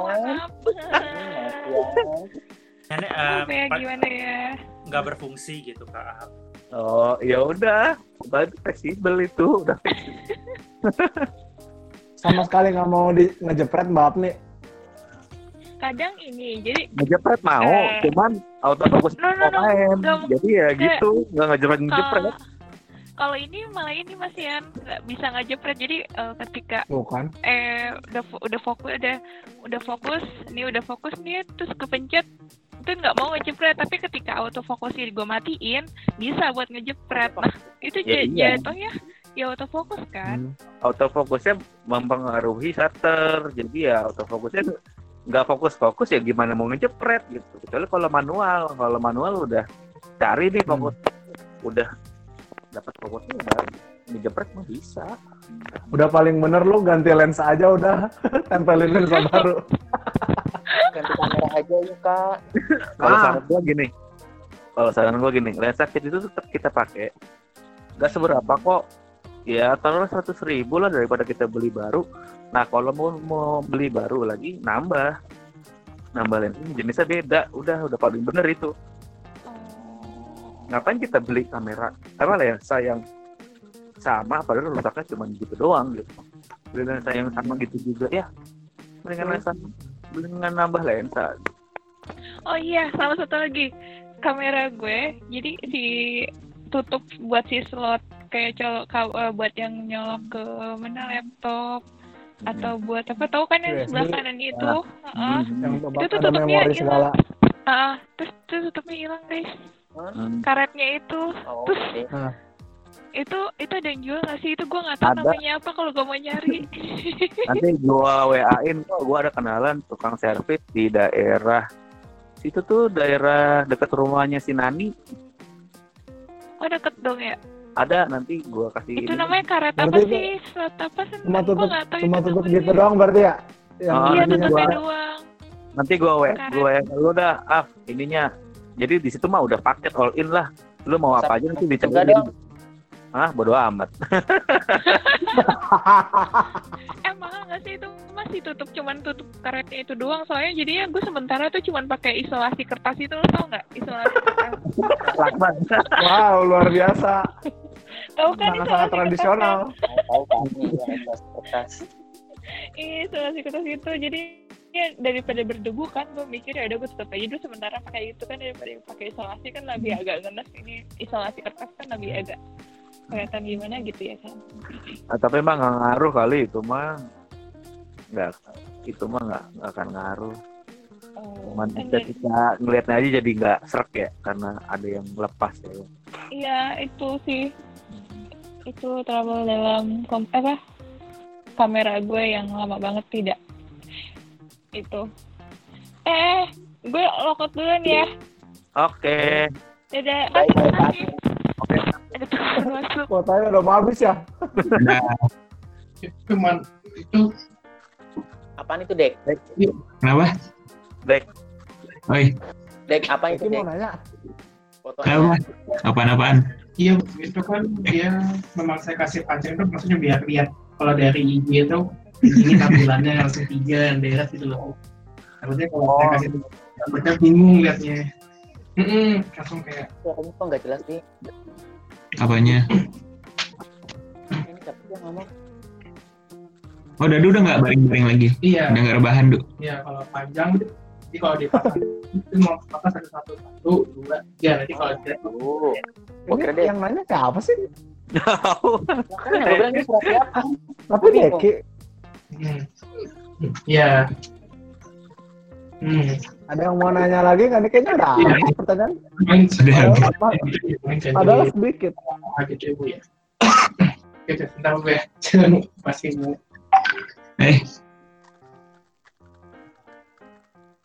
Eh, ya, gimana ya? nggak berfungsi gitu kak. Oh ya udah, berarti fleksibel itu udah Sama sekali nggak mau di ngejepret mbak nih. Kadang ini, jadi ngejepret mau, Eh. cuman autofocus No, no, no. main. Jadi ya gitu, nggak ngejepret ngejepret. Kalau ini malah ini Mas Ian nggak bisa ngejepret. Jadi eh, ketika Bukan. eh udah fo- udah fokus udah udah fokus nih udah fokus nih terus kepencet itu nggak mau ngejepret. Tapi ketika autofocus gue matiin bisa buat ngejepret. Nah itu Ya, iya. jatuhnya ya. Autofocus kan. Autofokusnya mempengaruhi shutter, jadi ya autofokusnya nggak fokus-fokus ya gimana mau ngejepret gitu. Kecuali kalau manual, kalau manual udah cari nih fokus, udah dapat fokusnya udah ngejepret mah bisa. Udah paling bener lu ganti lensa aja udah. Tempelin lensa baru. ganti kamera aja yuk kak Kalau Ah. saran gua gini, kalau saran gua gini, lensa kit itu tetap kita pakai, nggak seberapa kok. Ya taruhlah seratus ribu lah daripada kita beli baru. Nah kalau mau mau beli baru lagi nambah, nambah lensa jenisnya beda. Udah udah paling bener itu. Ngapain kita beli kamera apa lensa yang sama padahal rusaknya cuma gitu doang gitu. Beli lensa yang sama gitu juga ya. Mendingan lensa, mendingan nambah lensa. oh iya sama satu lagi kamera gue jadi si tutup buat si slot kayak colok ka- eh, buat yang nyolok ke mana laptop atau buat apa tahu kan yang USB. sebelah kanan itu. Heeh. Yang itu ada tutupnya hilang. Ah, terus terus tutupnya hilang guys Hmm. karetnya itu oh terus oke Nah, itu itu ada yang jual nggak sih itu gue nggak tahu Ada. namanya apa kalau gue mau nyari Nanti gua WA-in kok gua ada kenalan tukang servis di daerah situ tuh daerah dekat rumahnya si Nani. oh deket dong ya Ada nanti gua kasih itu ini. namanya karet apa Berarti itu sih slot apa sih cuma gue tutup cuma itu tutup gitu doang berarti ya. Yang Oh, iya tutupnya gua- doang Nanti gua WA lu dah, ah ininya. Jadi di situ mah udah paket all in lah. Lu mau apa aja nanti dong. Ah, bodo amat. eh mahal nggak sih itu masih tutup cuman tutup karetnya itu doang soalnya jadinya gue sementara tuh cuman pakai isolasi kertas itu lo tau nggak isolasi kertas. Wow, luar biasa. tahu kan Sangat-sangat isolasi tradisional. kertas kan? Isolasi kertas itu jadi ya daripada berdebu kan gue mikir ya udah gue tutup aja dulu sementara pakai itu kan daripada pakai isolasi kan lebih agak ngenes ini isolasi kertas kan lebih agak kelihatan gimana gitu ya kan Ah, tapi emang nggak ngaruh kali itu mah. Nggak, itu mah nggak nggak akan ngaruh. oh, Cuman kan kita, kita ngeliatnya aja jadi nggak serak ya karena ada yang lepas ya. Iya itu sih itu trouble dalam kom apa kamera gue yang lama banget tidak itu. Eh gue lokot duluan ya. Oke. dadah. Baik, baik, makasih. Ada telepon masuk. Kuotanya udah habis ya. Nah, itu cuman itu. Apaan itu dek? Kenapa? Dek. Oi, dek apa itu Iki mau dek nanya. fotonya kenapa? Apaan-apaan? Iya, itu kan dia memang saya kasih pancing itu maksudnya biar lihat kalau dari IG itu ini tampilannya langsung tiga yang beres gitu loh. Harusnya kalau saya Oh. kasih mereka bingung liatnya. Mm langsung kayak suaranya kok nggak jelas sih Apanya? ini siapa sih yang ngomong Oh, dadu udah nggak baring-baring lagi? Iya. Udah nggak rebahan, Du? Iya, kalau panjang jadi kalau dipasang itu mau pasang satu satu satu dua tiga nanti kalau dia Oh. Ini yang nanya siapa sih? Makanya gue bilang ini surat siapa? Tapi Deki. Hmm. Iya. Hmm. Ada yang mau nanya lagi nggak nih? Kayaknya udah habis pertanyaan. Sudah Ada. Sedikit. Gitu ibu ya. Oke, sebentar gue jangan masih mau Eh,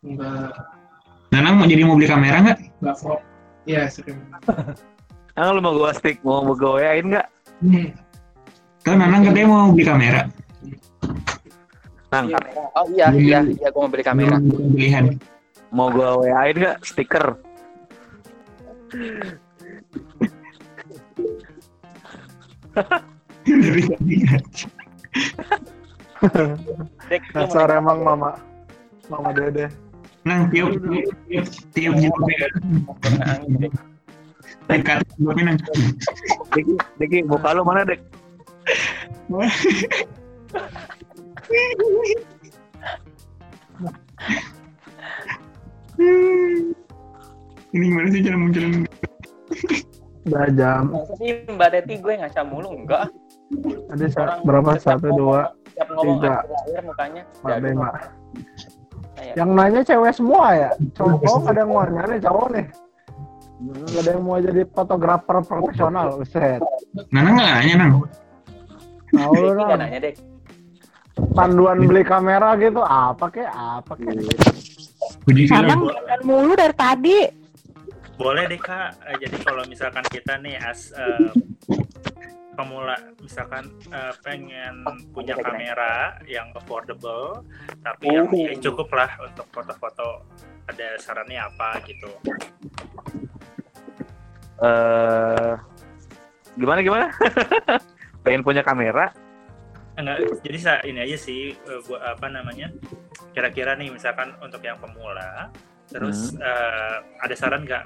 nggak Nanang mau jadi mau beli kamera nggak? nggak vlog. Iya sering. Ah, lu mau gua stick, mau mau gua WA-in nggak? Hmm. Kan Nanang katanya mau beli kamera. Nang, Oh iya, iya, iya gue mau beli kamera. Pilihan. mau gua WA-in nggak stiker? Mau Dasar emang mama. Mama Dede. Nang, tiup, tiup, tiup, tiup jilbabnya. Dekat jilbabnya, Nang. Deki, Deki, muka lu mana, Dek? Ini gimana sih cara munculin? Udah jam. Masa sih Mbak Teti gue ngaca mulu enggak? Ada sa- berapa? Satu, ngomong- dua, tiga, mukanya. empat, lima. Nah, ya. Yang nanya cewek semua ya? Cowok ada yang mau nyari cowok nih. Nggak ada yang mau jadi fotografer profesional, Buset. Nanang nggak nanya, Nang. Tahu lu Nang. nanya dek. Panduan beli kamera gitu apa kek? Apa kek? Kadang jalan mulu dari tadi. Boleh deh kak. Eh, Jadi kalau misalkan kita nih as eh, pemula, misalkan eh, pengen punya kamera yang affordable, tapi yang Oh. ya cukup lah untuk foto-foto. Ada sarannya apa gitu? Eh, gimana gimana? Pengen punya kamera? Enggak, jadi sa- ini aja sih eh, gua apa namanya? Kira-kira nih misalkan untuk yang pemula, terus eh, ada saran nggak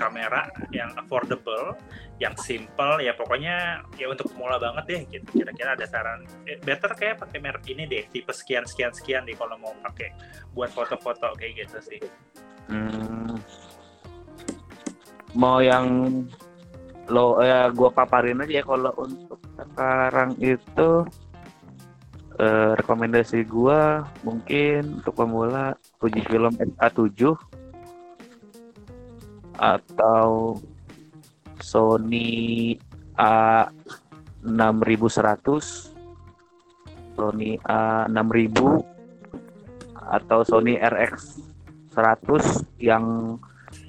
kamera yang affordable, yang simple, ya pokoknya ya untuk pemula banget deh gitu. Kira-kira ada saran eh, better kayak pakai merek ini deh, tipe sekian sekian sekian deh kalau mau pakai buat foto-foto kayak gitu sih. Hmm. Mau yang lo ya gua paparin aja ya kalau untuk sekarang itu eh, rekomendasi gua mungkin untuk pemula Fujifilm XA7 atau Sony A6100 Sony A6000 atau Sony RX 100 yang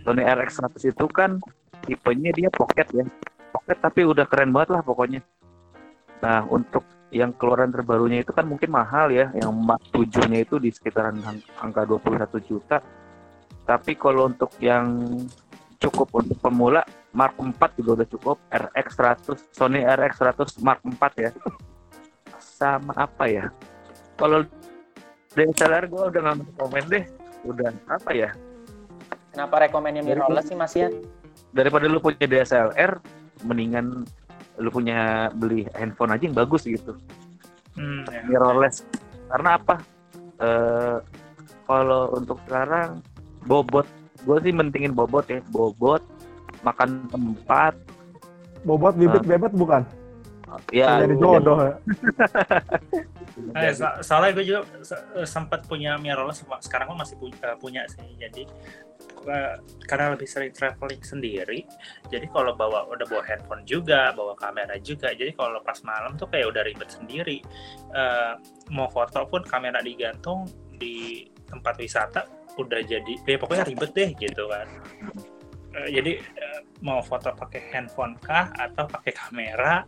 Sony RX 100 itu kan tipenya dia pocket ya. Pocket tapi udah keren banget lah pokoknya. Nah untuk yang keluaran terbarunya itu kan mungkin mahal ya yang Mark 7 nya itu di sekitaran ang- angka 21 juta. Tapi kalau untuk yang cukup untuk pemula Mark 4 juga udah cukup RX 100 Sony RX 100 Mark 4 ya. Sama apa ya? Kalau DSLR gue udah nggak mau komen deh udah apa ya? Kenapa rekomennya mirrorless sih Mas ya? daripada lu punya DSLR mendingan lu punya beli handphone aja yang bagus gitu. Hmm, ya. mirrorless. Karena apa? Eh kalau untuk sekarang bobot. Gue sih mentingin bobot ya. Bobot makan tempat. Bobot bibit bebet bukan? Ya Jadi jodoh. Ya. Eh, so- soalnya gue juga se- sempat punya mirrorless sekarang gue masih pu- eh, punya sih. Jadi karena lebih sering traveling sendiri jadi kalau bawa udah bawa handphone juga bawa kamera juga jadi kalau pas malam tuh kayak udah ribet sendiri. Eh, mau foto pun kamera digantung di tempat wisata udah jadi ya pokoknya ribet deh gitu kan. Eh, jadi mau foto pakai handphone kah atau pakai kamera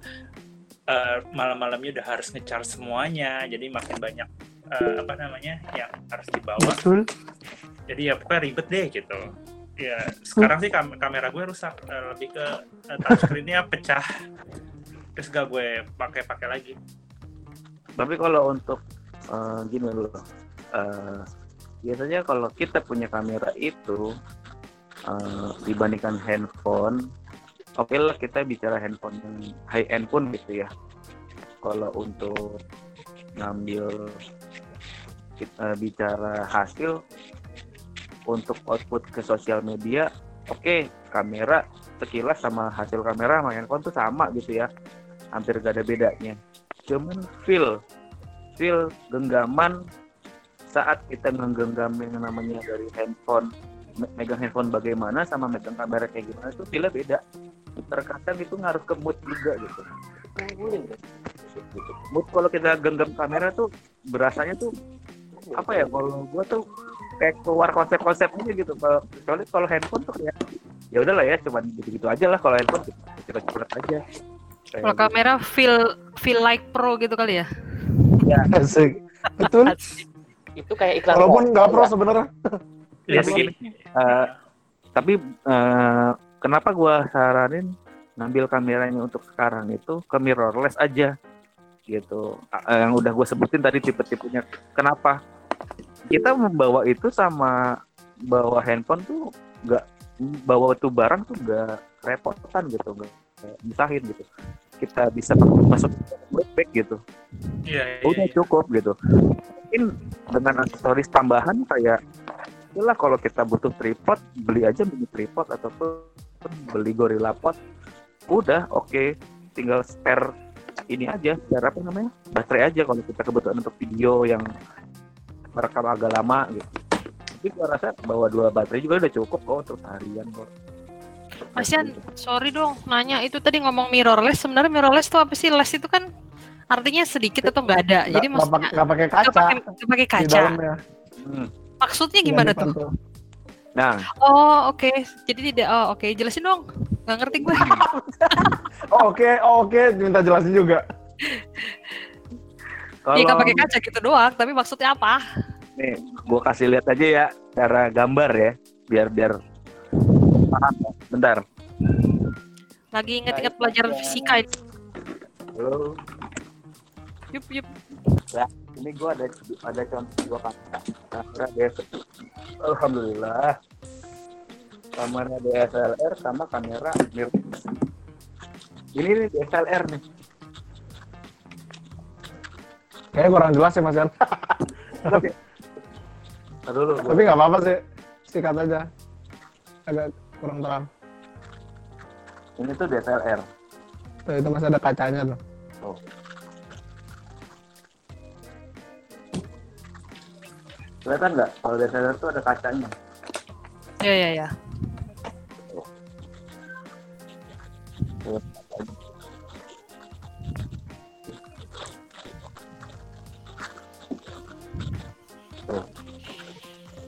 eh, malam-malamnya udah harus ngecharge semuanya. Jadi makin banyak eh, apa namanya yang harus dibawa. Betul. jadi ya pokoknya ribet deh gitu. Ya sekarang sih kam- kamera gue rusak Eh, lebih ke eh, touchscreen-nya pecah. Terus gak gue pakai-pakai lagi. Tapi kalau untuk eh, gini loh eh, biasanya kalau kita punya kamera itu eh, dibandingkan handphone oke lah kita bicara handphone yang high end pun gitu ya. Kalau untuk ngambil kita bicara hasil untuk output ke sosial media oke kamera sekilas sama hasil kamera sama handphone tuh sama gitu ya. Hampir gak ada bedanya. Cuman feel feel genggaman saat kita menggenggam yang namanya dari handphone me- megang handphone bagaimana sama megang kamera kayak gimana itu feelnya beda terkadang itu ngaruh ke mood juga gitu gitu. mood kalau kita genggam kamera tuh berasanya tuh apa ya kalau gua tuh kayak keluar konsep-konsepnya gitu kalau kecuali kalau handphone tuh kayak ya udahlah ya cuman gitu-gitu aja lah kalau handphone cepet-cepet aja Kalau kamera feel feel like pro gitu kali ya. ya Asik. Betul. Itu kayak iklan Walaupun nggak pro ya. sebenarnya. Ya, tapi gini, eh, tapi eh, kenapa gua saranin ngambil kameranya untuk sekarang itu ke mirrorless aja gitu. Eh, yang udah gue sebutin tadi tipe-tipenya. Kenapa? Kita membawa itu sama bawa handphone tuh nggak bawa itu barang tuh nggak repotan gitu, nggak misahin gitu. Kita bisa masuk backpack gitu Iya, iya, udah iya. cukup gitu mungkin dengan aksesoris tambahan kayak itulah kalau kita butuh tripod beli aja mini tripod ataupun beli gorilla pot udah oke tinggal spare ini aja spare apa namanya baterai aja kalau kita kebutuhan untuk video yang merekam agak lama gitu tapi gua rasa bawa dua baterai juga udah cukup kok untuk seharian kok Mas Yan, sorry dong, nanya itu tadi ngomong mirrorless. Sebenarnya mirrorless itu apa sih? Less itu kan artinya sedikit atau nggak ada. Jadi nggak maksudnya pakai- nggak pakai kaca pakai- nggak pakai di kaca. dalamnya. Hmm. Maksudnya Iya, gimana di tuh? pantul. Nah Oh oke, jadi tidak. Oh oke, jelasin dong. Nggak ngerti gue. Oh, Oke, oh, oke, minta jelasin juga. Iya kalau pakai kaca gitu doang. Tapi maksudnya apa? nih gua kasih lihat aja ya cara gambar ya biar biar paham ya. bentar Lagi inget-inget pelajaran fisika. ini. Halo. Yup yup. Ya, ini gua ada ada contoh dua kamera. Kamera DSLR. Alhamdulillah. Kamera DSLR sama kamera mirrorless. Ini nih DSLR nih. Kayaknya kurang jelas ya Mas Yan. Gua- Tapi nggak apa-apa sih. Sikat aja. Agak kurang terang. Ini tuh DSLR. Tuh, itu masih ada kacanya tuh. Tuh. Kelihatan nggak? Kalau DSLR tuh ada kacanya. Ya ya ya.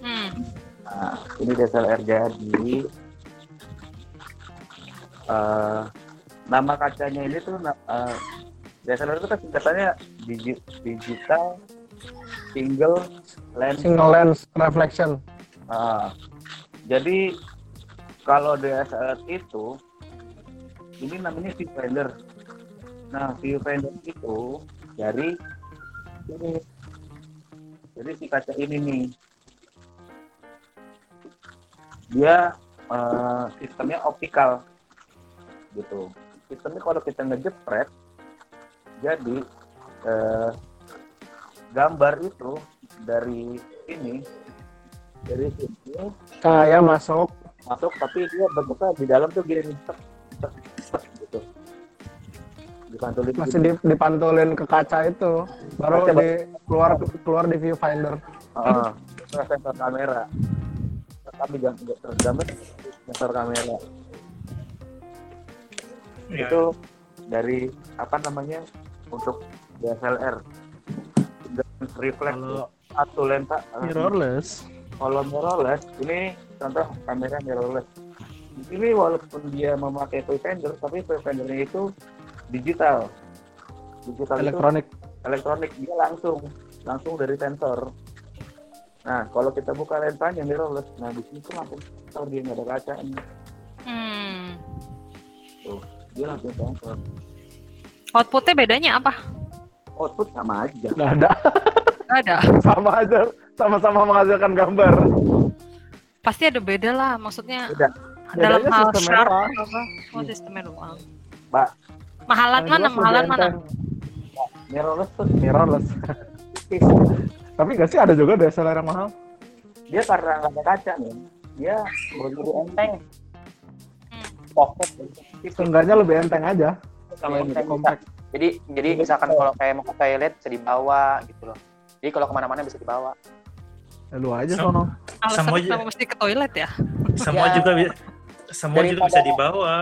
Hmm. Nah, ini DSLR jadi eh, nama kacanya ini tuh eh, DSLR itu kan singkatannya digi- digital single lens. Single lens reflection. Ah, jadi kalau DSLR itu ini namanya viewfinder. Nah, viewfinder itu dari ini. Jadi si kaca ini nih, dia eh, sistemnya optikal, gitu. Sistemnya kalau kita ngejepret, jadi eh, gambar itu dari ini, dari sini Kayak masuk. masuk tapi dia bentuknya di dalam tuh gini nih, tek, tek, tek, gitu dipantulin Masih gitu. dip- dipantulin ke kaca itu. Baru Kaca di keluar keluar di viewfinder. Ah, itu sensor kamera tapi jangan gambar sensor kamera Iya. itu dari apa namanya untuk DSLR reflex Kalau satu lensa mirrorless. kalau mirrorless ini contoh kamera mirrorless ini walaupun dia memakai viewfinder tapi viewfindernya itu digital digital itu Elektronik. elektronik dia langsung langsung dari sensor nah kalau kita buka lensanya mirrorless nah di sini tuh langsung sensor dia nggak ada kacanya Hmm. tuh dia langsung sensor Outputnya bedanya apa? Output sama aja Nggak ada. Nggak ada. Sama aja. Sama-sama menghasilkan gambar. Pasti ada beda lah. Maksudnya Beda. dalam Bedanya hal sharp apa? Oh sistemnya doang. mbak Mahalan Yang mana? Mahalan mana? enteng. mirrorless tuh mirrorless. Tapi nggak sih ada juga DSLR yang mahal. Dia karena nggak ada kaca nih. Dia berburu enteng. Pocket. Seenggaknya lebih enteng aja. Sama Lebih bisa. Jadi jadi misalkan kalau kayak mau ke toilet bisa dibawa gitu loh. Jadi kalau ke mana-mana bisa dibawa. Ya, lu aja Sem- sono. Semua kenapa mesti ke toilet ya? Semua Ya. juga semua juga bisa dibawa.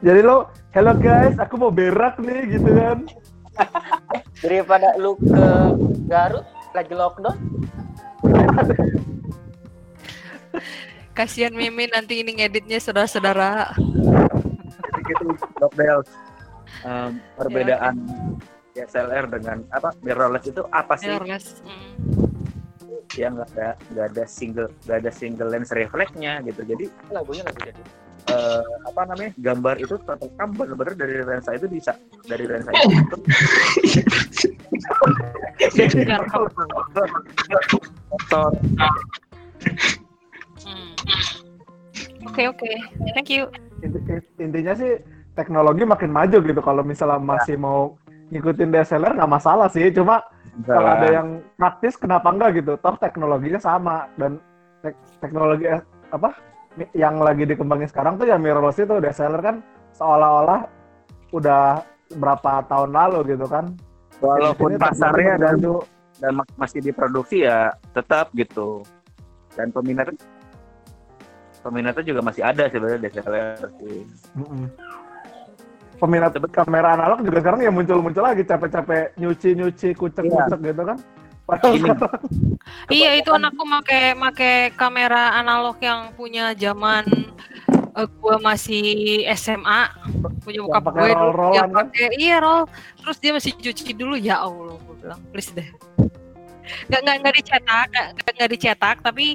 Jadi lo, hello guys, aku mau berak nih gitu kan. Daripada lu ke Garut lagi lockdown, Kasihan Mimin nanti ini ngeditnya saudara-saudara. jadi gitu Doc Em, perbedaan DSLR dengan apa mirrorless itu apa sih Mirrorless. Mm. ya nggak ada nggak ada single nggak ada single lens refleksnya gitu jadi lagunya lagu jadi. eh, apa namanya gambar itu terekam benar-benar dari lensa itu bisa dari lensa itu motor Hmm. Oke oke, thank you. Inti- Intinya sih teknologi makin maju gitu. Kalau misalnya masih mau ngikutin DSLR nggak masalah sih. Cuma kalau ada yang praktis kenapa enggak gitu? Toh teknologinya sama dan tek- teknologi eh, apa yang lagi dikembangin sekarang tuh ya mirrorless itu DSLR kan seolah-olah udah berapa tahun lalu gitu kan. walaupun pasarnya dan maju. dan masih diproduksi ya tetap gitu dan peminat peminatnya juga masih ada sebenarnya DSLR sih Mm-mm. Peminat kamera analog juga sekarang ya muncul-muncul lagi capek-capek nyuci-nyuci kucek-kucek gitu kan. Iya itu anakku make make kamera analog yang punya zaman eh, gua masih SMA punya bokap gue dulu roll-rollan dia kan? pakai iya roll. Terus dia masih cuci dulu ya Allah gue bilang please deh. Nggak nggak nggak dicetak nggak nggak dicetak tapi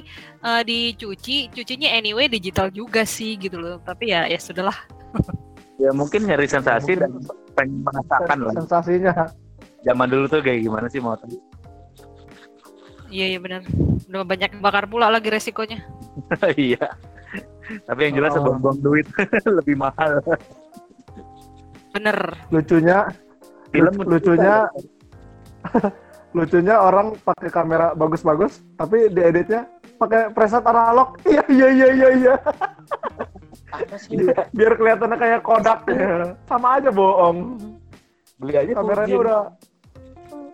eh, dicuci. Cucinya anyway digital juga sih gitu loh. Tapi ya ya sudahlah ya mungkin nyari sensasi dan pengen merasakan lah sensasinya. zaman dulu tuh kayak gimana sih motor iya iya benar udah banyak yang bakar pula lagi resikonya iya tapi yang jelas Oh. sebuang duit lebih mahal bener Lucunya Film lu- lucunya lucunya orang pakai kamera bagus-bagus tapi dieditnya pakai preset analog. Iya iya iya iya iya. Apa sih? Biar kelihatannya kayak Kodak. Sama aja bohong. beli aja Kameranya udah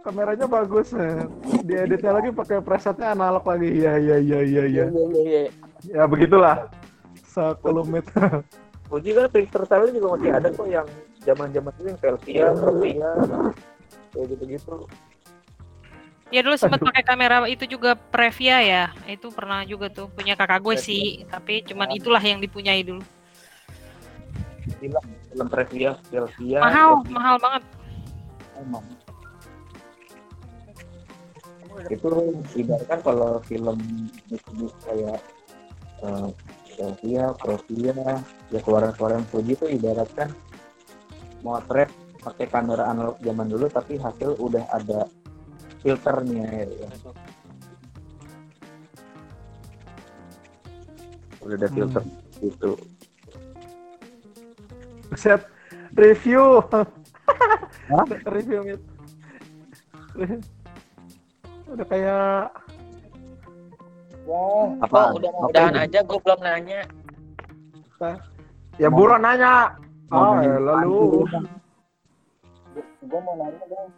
kameranya bagus. Dieditnya lagi pakai presetnya analog lagi. Iya iya iya iya iya. Iya iya iya. Ya begitulah. Sekelumit. Fuji kan picture style juga masih ada kok yang zaman-zaman itu yang Velvia, Velvia, kayak gitu-gitu. Ya dulu sempat pakai kamera itu juga Previa ya. Itu pernah juga tuh punya kakak gue sih, tapi cuman itulah yang dipunyai dulu. Film, film Previa, Velvia. Mahal, mahal banget. Emang. Itu ibaratkan kalau film itu kayak eh, Velvia, Previa, ya keluaran-keluaran Fuji itu ibaratkan motret pakai kamera analog zaman dulu tapi hasil udah ada filternya ya. Udah ada Hmm. filter gitu. Set review. Hah? review Mit. Udah kayak Wow, Apa? udah Apa udahan itu? aja gue belum nanya. ya buruan nanya. Oh, Ngomongin lalu Gue mau nanya dong.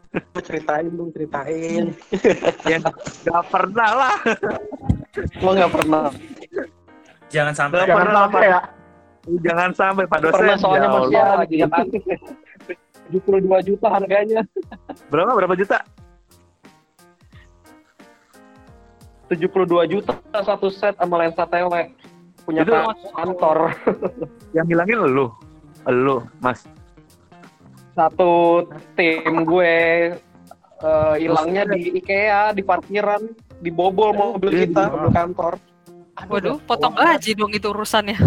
Ceritain dong, ceritain. ya nggak pernah lah. Lo nggak pernah. Jangan sampai jangan pernah sampai ya. Jangan sampai Pak dosen. Pernah soalnya Ya masih lagi ya kan. 72 juta harganya. Berapa berapa juta? 72 juta satu set sama lensa tele. Punya Itu- kantor. Yang hilangin lu. Lu, Mas. Satu tim gue eh, hilangnya di IKEA, di parkiran, dibobol mobil kita, mobil kantor. Waduh, potong gaji dong itu urusannya.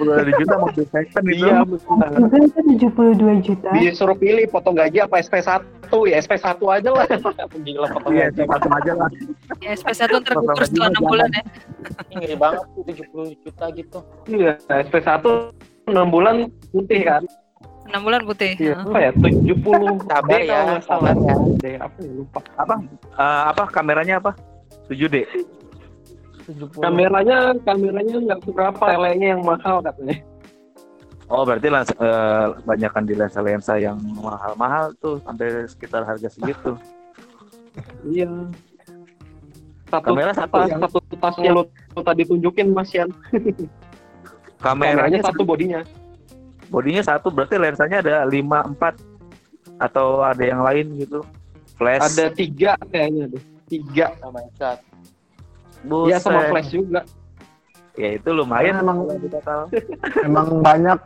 72 juta mobil second itu. Iya, benar. Itu 72 juta. Disuruh pilih potong gaji apa SP1, ya SP1 aja lah. Gila potong Iya, gaji. macam aja lah. Ya, SP1 ntar gugur setelah 6 bulan ya. Ini ngeri banget tuh 70 juta gitu. Iya, SP1 6 bulan putih kan. Enam bulan putih. Iya, apa ya? 70 Sabar D ya, sabar ya. D apa ya? Lupa. Apa? Eh, apa kameranya apa? 7D. 70. Kameranya kameranya nggak seberapa, telenya yang mahal katanya. Oh berarti lensa, eh, banyakan di lensa-lensa yang mahal-mahal tuh sampai sekitar harga segitu. Iya. Satu Kamera satu tas, yang- satu tas yang lu, lu tadi tunjukin Mas Yan. Kameranya Kameranya satu bodinya. Bodinya satu berarti lensanya ada 5 4 atau ada yang lain gitu. Flash. Ada tiga kayaknya deh. Tiga. Oh my god. Iya sama flash juga. Ya itu lumayan emang-. Emang banyak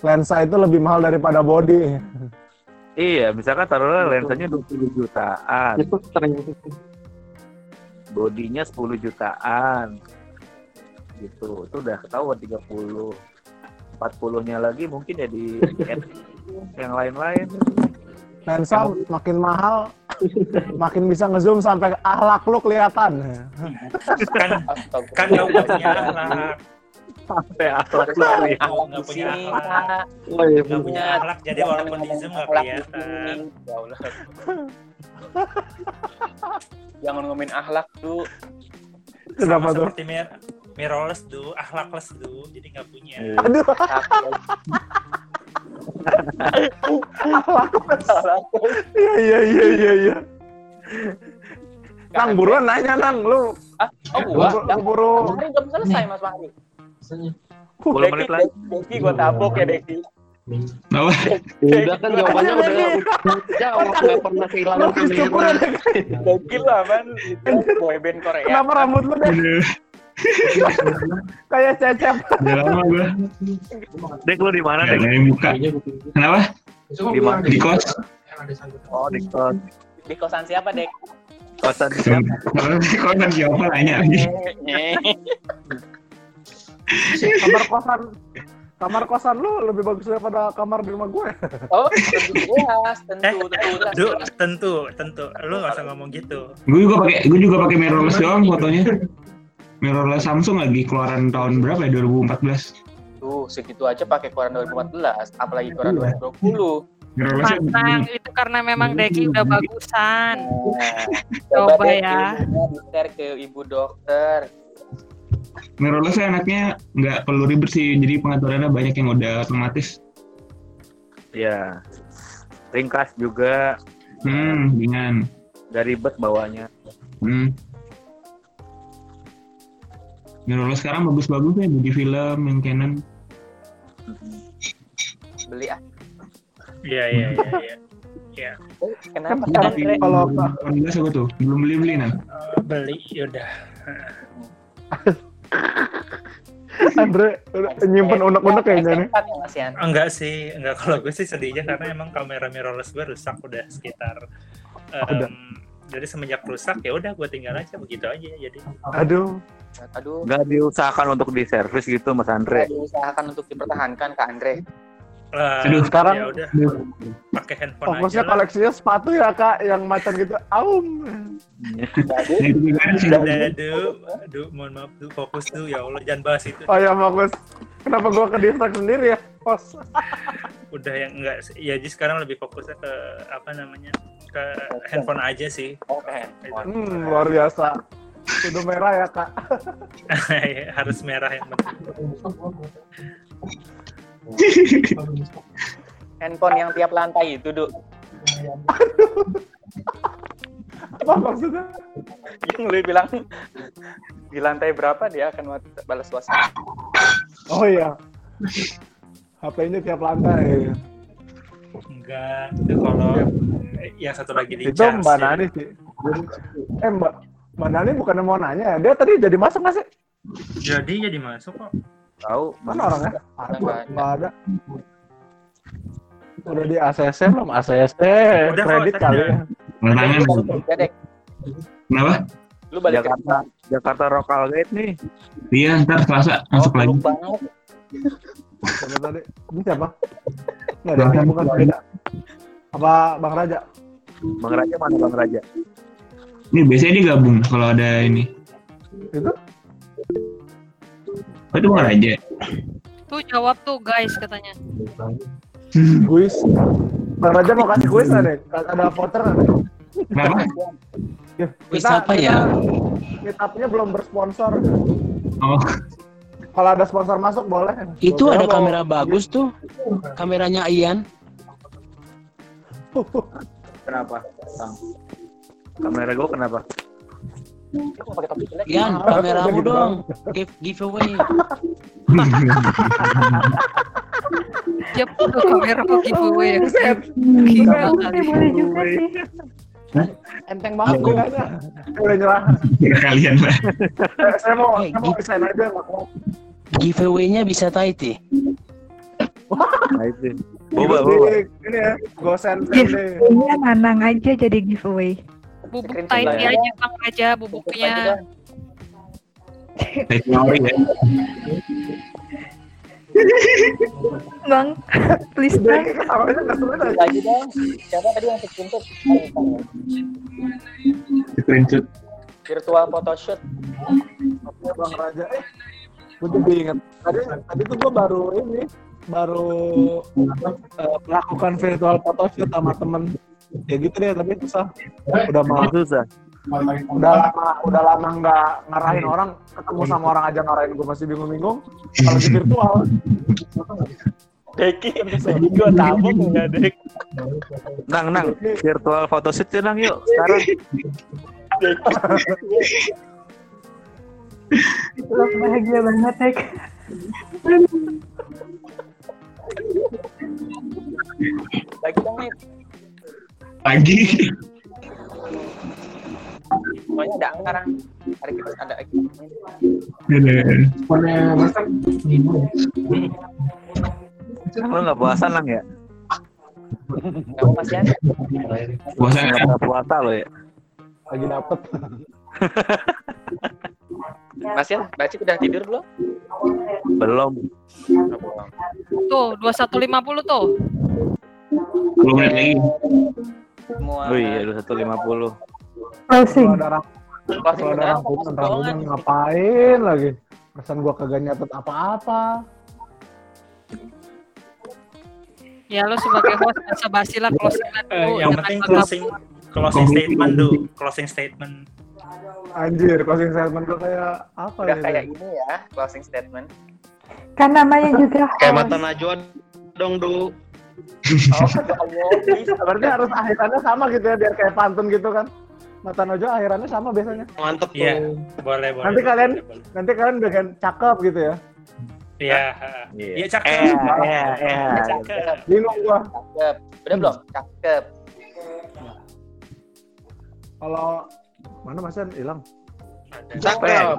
lensa itu lebih mahal daripada body. Iya, misalkan taruhlah lensanya 20 jutaan, Itu ternyata. bodinya 10 jutaan. Gitu. Itu udah ketahuan 30. 40-nya lagi mungkin ya di yang lain-lain. Lensa makin mahal, makin bisa ngezoom sampai ahlak lu kelihatan. Kan kan nggak punya Sampai akhlak lu kelihatan. nggak nggak punya akhlak, Oh iya. nggak punya akhlak. Jadi walaupun di zoom nggak kelihatan. Ya Allah. Jangan ngomongin akhlak tuh. Kenapa tuh? seperti mirrorless tuh, akhlakless tuh, jadi nggak punya. Aduh, ahlak. Iya iya iya iya iya. Nang buruan nanya nang lu. Ah, oh gua. Buru- Yang buru. kemarin belum selesai Mas Fahri. 10 menit lagi. Deki gua tabok ya Deki. Apa? Udah kan jawabannya udah jawab nggak pernah kehilangan ya, kamera. Deki lu aman itu boyband Korea. Kenapa rambut lu deh kayak cecep? udah lama gua. Dek lu di mana, Dek? dari buka. Kenapa? Di mana? Di kos. Oh, di kos. Di kosan siapa, Dek? Kosan Kalau di kos kan siapa nanya lagi. Kamar kosan kamar kosan lu lebih bagus daripada kamar di rumah gue. Oh, tentu jelas, tentu, Eh, tentu. Du, tentu, tentu. Lu nggak usah ngomong gitu. Gue juga pakai gue juga pakai mirrorless doang fotonya. Mirrorless Samsung lagi keluaran tahun berapa ya? 2014. Tuh, segitu aja pakai koran 2014, apalagi Iya. 2020. Mirrorless Karena itu karena memang Deki udah bagusan. Nah, Coba coba ya. di-share ke ibu dokter. mirrorless enaknya nggak perlu ribet sih. Jadi pengaturannya banyak yang udah otomatis. Ya. Ringkas juga, Hmm, ringan. gak ribet bawanya. Hmm. Mirrorless sekarang bagus-bagus ya bagi film yang Canon. Beli ah. Iya, iya, iya, iya. Iya. Eh, Kenapa Kan kan kalau 2018 apa tuh? Belum beli-beli nah. Eh, beli, yaudah. Andre nyimpen unek-unek kayaknya nih. Ya? Enggak sih, enggak kalau gue sih sedihnya karena emang kamera mirrorless gue rusak udah sekitar em, Udah. jadi semenjak rusak ya udah gue tinggal aja begitu aja jadi Aduh, Aduh, Gak diusahakan untuk diservis gitu, Mas Andre. saya diusahakan untuk dipertahankan Kak Andre. eh, Aduh, sekarang ya udah pakai handphone fokusnya aja lah. koleksinya sepatu ya kak, yang macan gitu. Aum. Jadi, aduh, aduh, mohon maaf tuh fokus tuh ya Allah jangan bahas itu. Oh ya fokus. Kenapa gua ke distract sendiri ya? Pos. Udah yang enggak ya jadi sekarang lebih fokusnya ke apa namanya ke handphone aja sih. Oke. Hmm, luar biasa. Kudu merah ya kak. Harus merah yang penting. Handphone yang tiap lantai itu, Duk. Apa maksudnya? Yang lu bilang di lantai berapa dia akan balas WhatsApp. Oh iya. HP-nya tiap lantai. Enggak, itu kalau yang satu lagi di Itu Mbak. Nani sih. Eh Mbak, Mbak Nani bukannya mau nanya ya? Dia tadi jadi masuk nggak sih? Jadi jadi masuk kok. Tahu, Mana orangnya? Ada Nggak ada. Udah di ACC belum? ACC Udah kok, kredit tadi kali ya. Dek. Kenapa? Lu balik. Jakarta, Jakarta Local Gate nih. Iya, ntar Selasa Oh, masuk lagi. peluk banget. Siapa tadi? Ini siapa? Nggak ada, bukan beda. Apa Bang Raja? Bang Raja mana Bang Raja? Ini biasanya digabung kalau ada ini. Itu? Oh, itu bukan aja. Tuh jawab tuh guys katanya. Kuis. Bang Raja mau kasih kuis? Ada voucher nggak deh? Kenapa? Ya, Kuis kita- apa ya? kita- Meetupnya belum bersponsor. Oh, Kalau ada sponsor masuk boleh. Itu Gua ada mau- kamera bagus tuh. Kameranya Ian. Kenapa? Bang? Kamera gue kenapa? Ian, kameramu dong. Give giveaway. Siap tuh kamera kok giveaway ya. Gila Boleh kali. boleh juga sih. Enteng banget Aku-. Udah nyerah. ya kalian lah. Saya mau, saya mau desain aja nggak mau. Giveaway-nya bisa Taiti. Itu. Boba, boba. Ini ya, gosen. Giveaway-nya Nanang aja jadi giveaway. Bubuk sebelah. aja bang aja bubuknya. Teknologi ya. Bang, please bang. Lagi dong. Siapa tadi yang screenshot? Screenshot. Virtual photoshoot. Bang Raja. Eh, gue jadi inget. Tadi, tadi tuh gue baru ini, baru eh, melakukan virtual photoshoot sama temen. Ya gitu deh, tapi susah. Udah mau, Susah. udah lama, udah lama nggak ngarahin orang, ketemu sama orang aja ngarahin gue masih bingung-bingung. Kalau di virtual, Deki, gua tabung enggak, Dek. Nang, nang. Virtual photoshoot ya, nang yuk. Sekarang. Lo bahagia banget, Tek. Lagi dong Lagi. Semuanya ada sekarang. Hari kita ada lagi. Pokoknya minggu. Lo nggak puasa, nang ya? Kamu masih ada? Puasa Nggak pernah puasa lo ya? lagi dapet. Mas Yan, Baci udah tidur belum? Belum. Tuh 2150 tuh. 10 menit lagi. Semua. Oh iya, 2150. Closing. Kalau ada rang- Closing kalau ada rangkuman, rangkuman ngapain lagi? Pesan gua kagak nyatet apa-apa. Ya lo sebagai host basa basi lah closing lah Eh, dulu. yang penting closing closing statement dulu. Closing statement. Anjir, closing statement gua kayak apa Udah gitu? kayak ini ya, closing statement. Kan namanya juga Kayak mata Najwa dong, Du. Oh, Allah. Berarti harus akhirannya sama gitu ya, biar kayak pantun gitu kan. Mata Nojo akhirannya sama biasanya. Mantep tuh. Iya, boleh boleh. Nanti kalian boleh, boleh. nanti kalian bagian cakep gitu ya. Iya, Iya. iya cakep. Eh, eh. Cakep. Bingung gua. Cakep. Udah belum? Cakep. Kalau mana Mas Yan hilang? Cakep.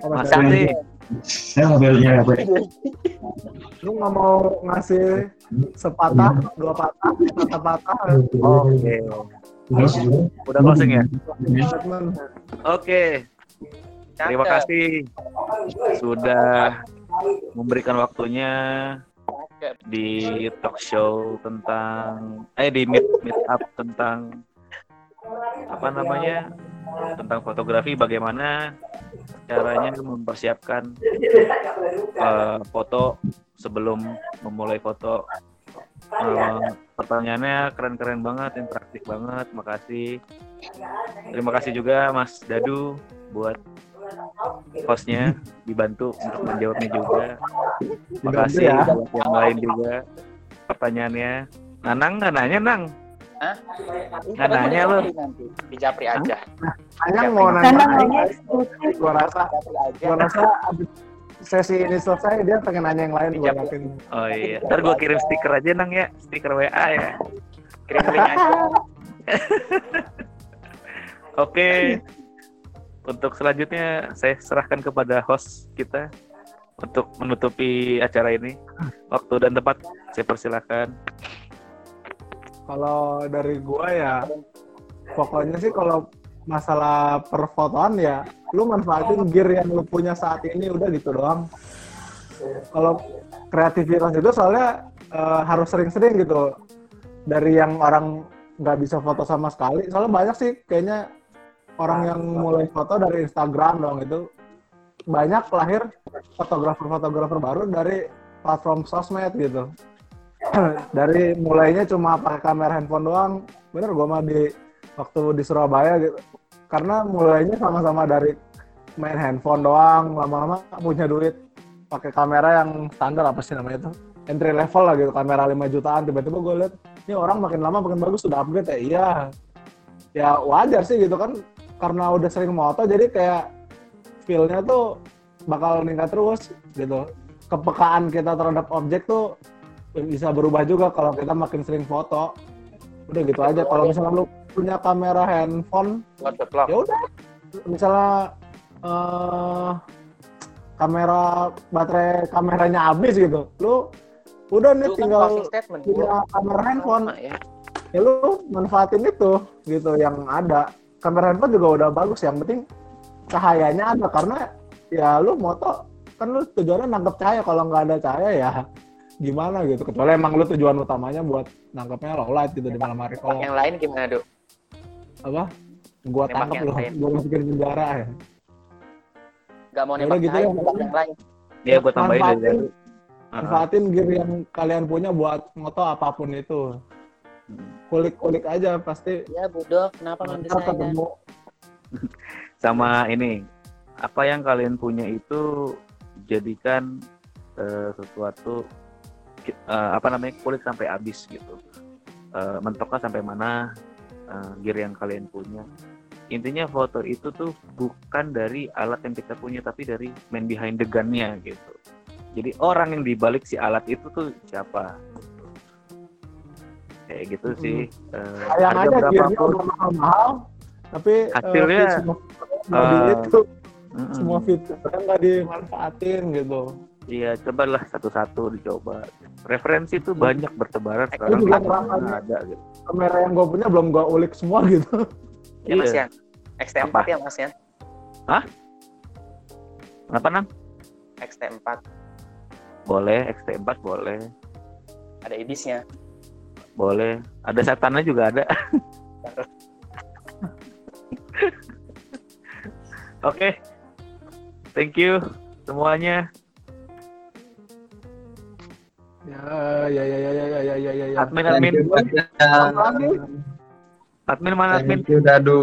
Oh, Mas Yan. Saya mobilnya apa? Lu nggak mau ngasih sepatah, dua patah, patah-patah? Oke. Udah closing ya? Oke. Terima Cakep. kasih sudah memberikan waktunya di talk show tentang eh di meet meet up tentang apa namanya tentang fotografi bagaimana caranya mempersiapkan eh, foto sebelum memulai foto. Eh, pertanyaannya keren-keren banget interaktif banget makasih. Terima kasih juga Mas Dadu buat hostnya dibantu untuk menjawabnya juga. Makasih ya. buat yang lain juga pertanyaannya. Nanang nggak nanya Nang Hah? Nggak nanya lu. Nanti. Di Japri aja. Hanya mau Karena nanya. nanya eksklusif. Gua rasa, gua rasa abis sesi ini selesai dia pengen nanya yang lain gua yakin. oh iya ntar gua kirim stiker aja Nang ya stiker WA ya Kirim link aja. Oke. Untuk selanjutnya saya serahkan kepada host kita untuk menutupi acara ini. Waktu dan tempat saya persilahkan. Kalau dari gua ya pokoknya sih kalau masalah perfotoan ya lu manfaatin gear yang lu punya saat ini udah gitu doang. Kalau kreativitas itu soalnya eh, harus sering-sering gitu. Dari yang orang nggak bisa foto sama sekali, soalnya banyak sih kayaknya orang yang mulai foto dari Instagram dong itu banyak lahir fotografer-fotografer baru dari platform sosmed gitu. dari mulainya cuma pakai kamera handphone doang. Bener gue mah di waktu di Surabaya gitu. Karena mulainya sama-sama dari main handphone doang. Lama-lama punya duit. Pakai kamera yang standar apa sih namanya itu? Entry level lah gitu kamera 5 jutaan. Tiba-tiba gue liat ini orang makin lama makin bagus sudah upgrade ya? Iya. Ya wajar sih gitu kan. Karena udah sering moto jadi kayak feel-nya tuh bakal meningkat terus gitu. Kepekaan kita terhadap objek tuh bisa berubah juga kalau kita makin sering foto. Udah gitu aja kalau misalnya lu punya kamera handphone ya udah. Misalnya eh kamera baterai kameranya habis gitu lu udah nih Itu kan tinggal punya bro. kamera handphone. Ya lu manfaatin itu gitu yang ada. Kamera handphone juga udah bagus yang penting cahayanya ada. Karena ya lu moto kan lu tujuannya nangkep cahaya. Kalau nggak ada cahaya ya gimana gitu. Kecuali emang lu tujuan utamanya buat nangkepnya low light gitu di malam hari. kalau Yang lain gimana, Dok? apa? Gua tangkap lain. gua masukin penjara ya. Gak mau Ya nembak udah gitu ya. yang lain. Ya, gue tambahin manfaatin, dari manfaatin gear yang kalian punya buat moto apa pun itu. Kulik-kulik aja pasti ya budok. Kenapa ntar ketemu. Sama ini. Apa yang kalian punya itu jadikan eh, sesuatu eh, apa namanya kulik sampai habis gitu. Eh, mentoknya sampai mana eh, gear yang kalian punya. Intinya foto itu tuh bukan dari alat yang kita punya tapi dari man behind the gun-nya gitu. Jadi orang yang dibalik si alat itu tuh siapa? Kayak gitu sih. Eh, sayang harga aja gearnya berapapun udah mahal-mahal tapi Hasilnya, semua eh, mobil itu. mm-mm. semua fiturnya nggak dimanfaatin gitu. Iya, cobalah satu-satu dicoba. Referensi tuh banyak bertebaran Gue sekarang. juga ada gitu. kamera yang gue punya belum gue ulik semua gitu Ya Mas Iya. Yan. XT4 Apa? ya Mas Yan. Hah? Kenapa nang? XT4 Boleh, XT4 boleh, ada ibisnya. boleh. Ada setannya juga ada. Oke, thank you semuanya. Ya ya ya ya ya ya ya ya ya ya Admin admin, admin mana admin? Thank you Dadu.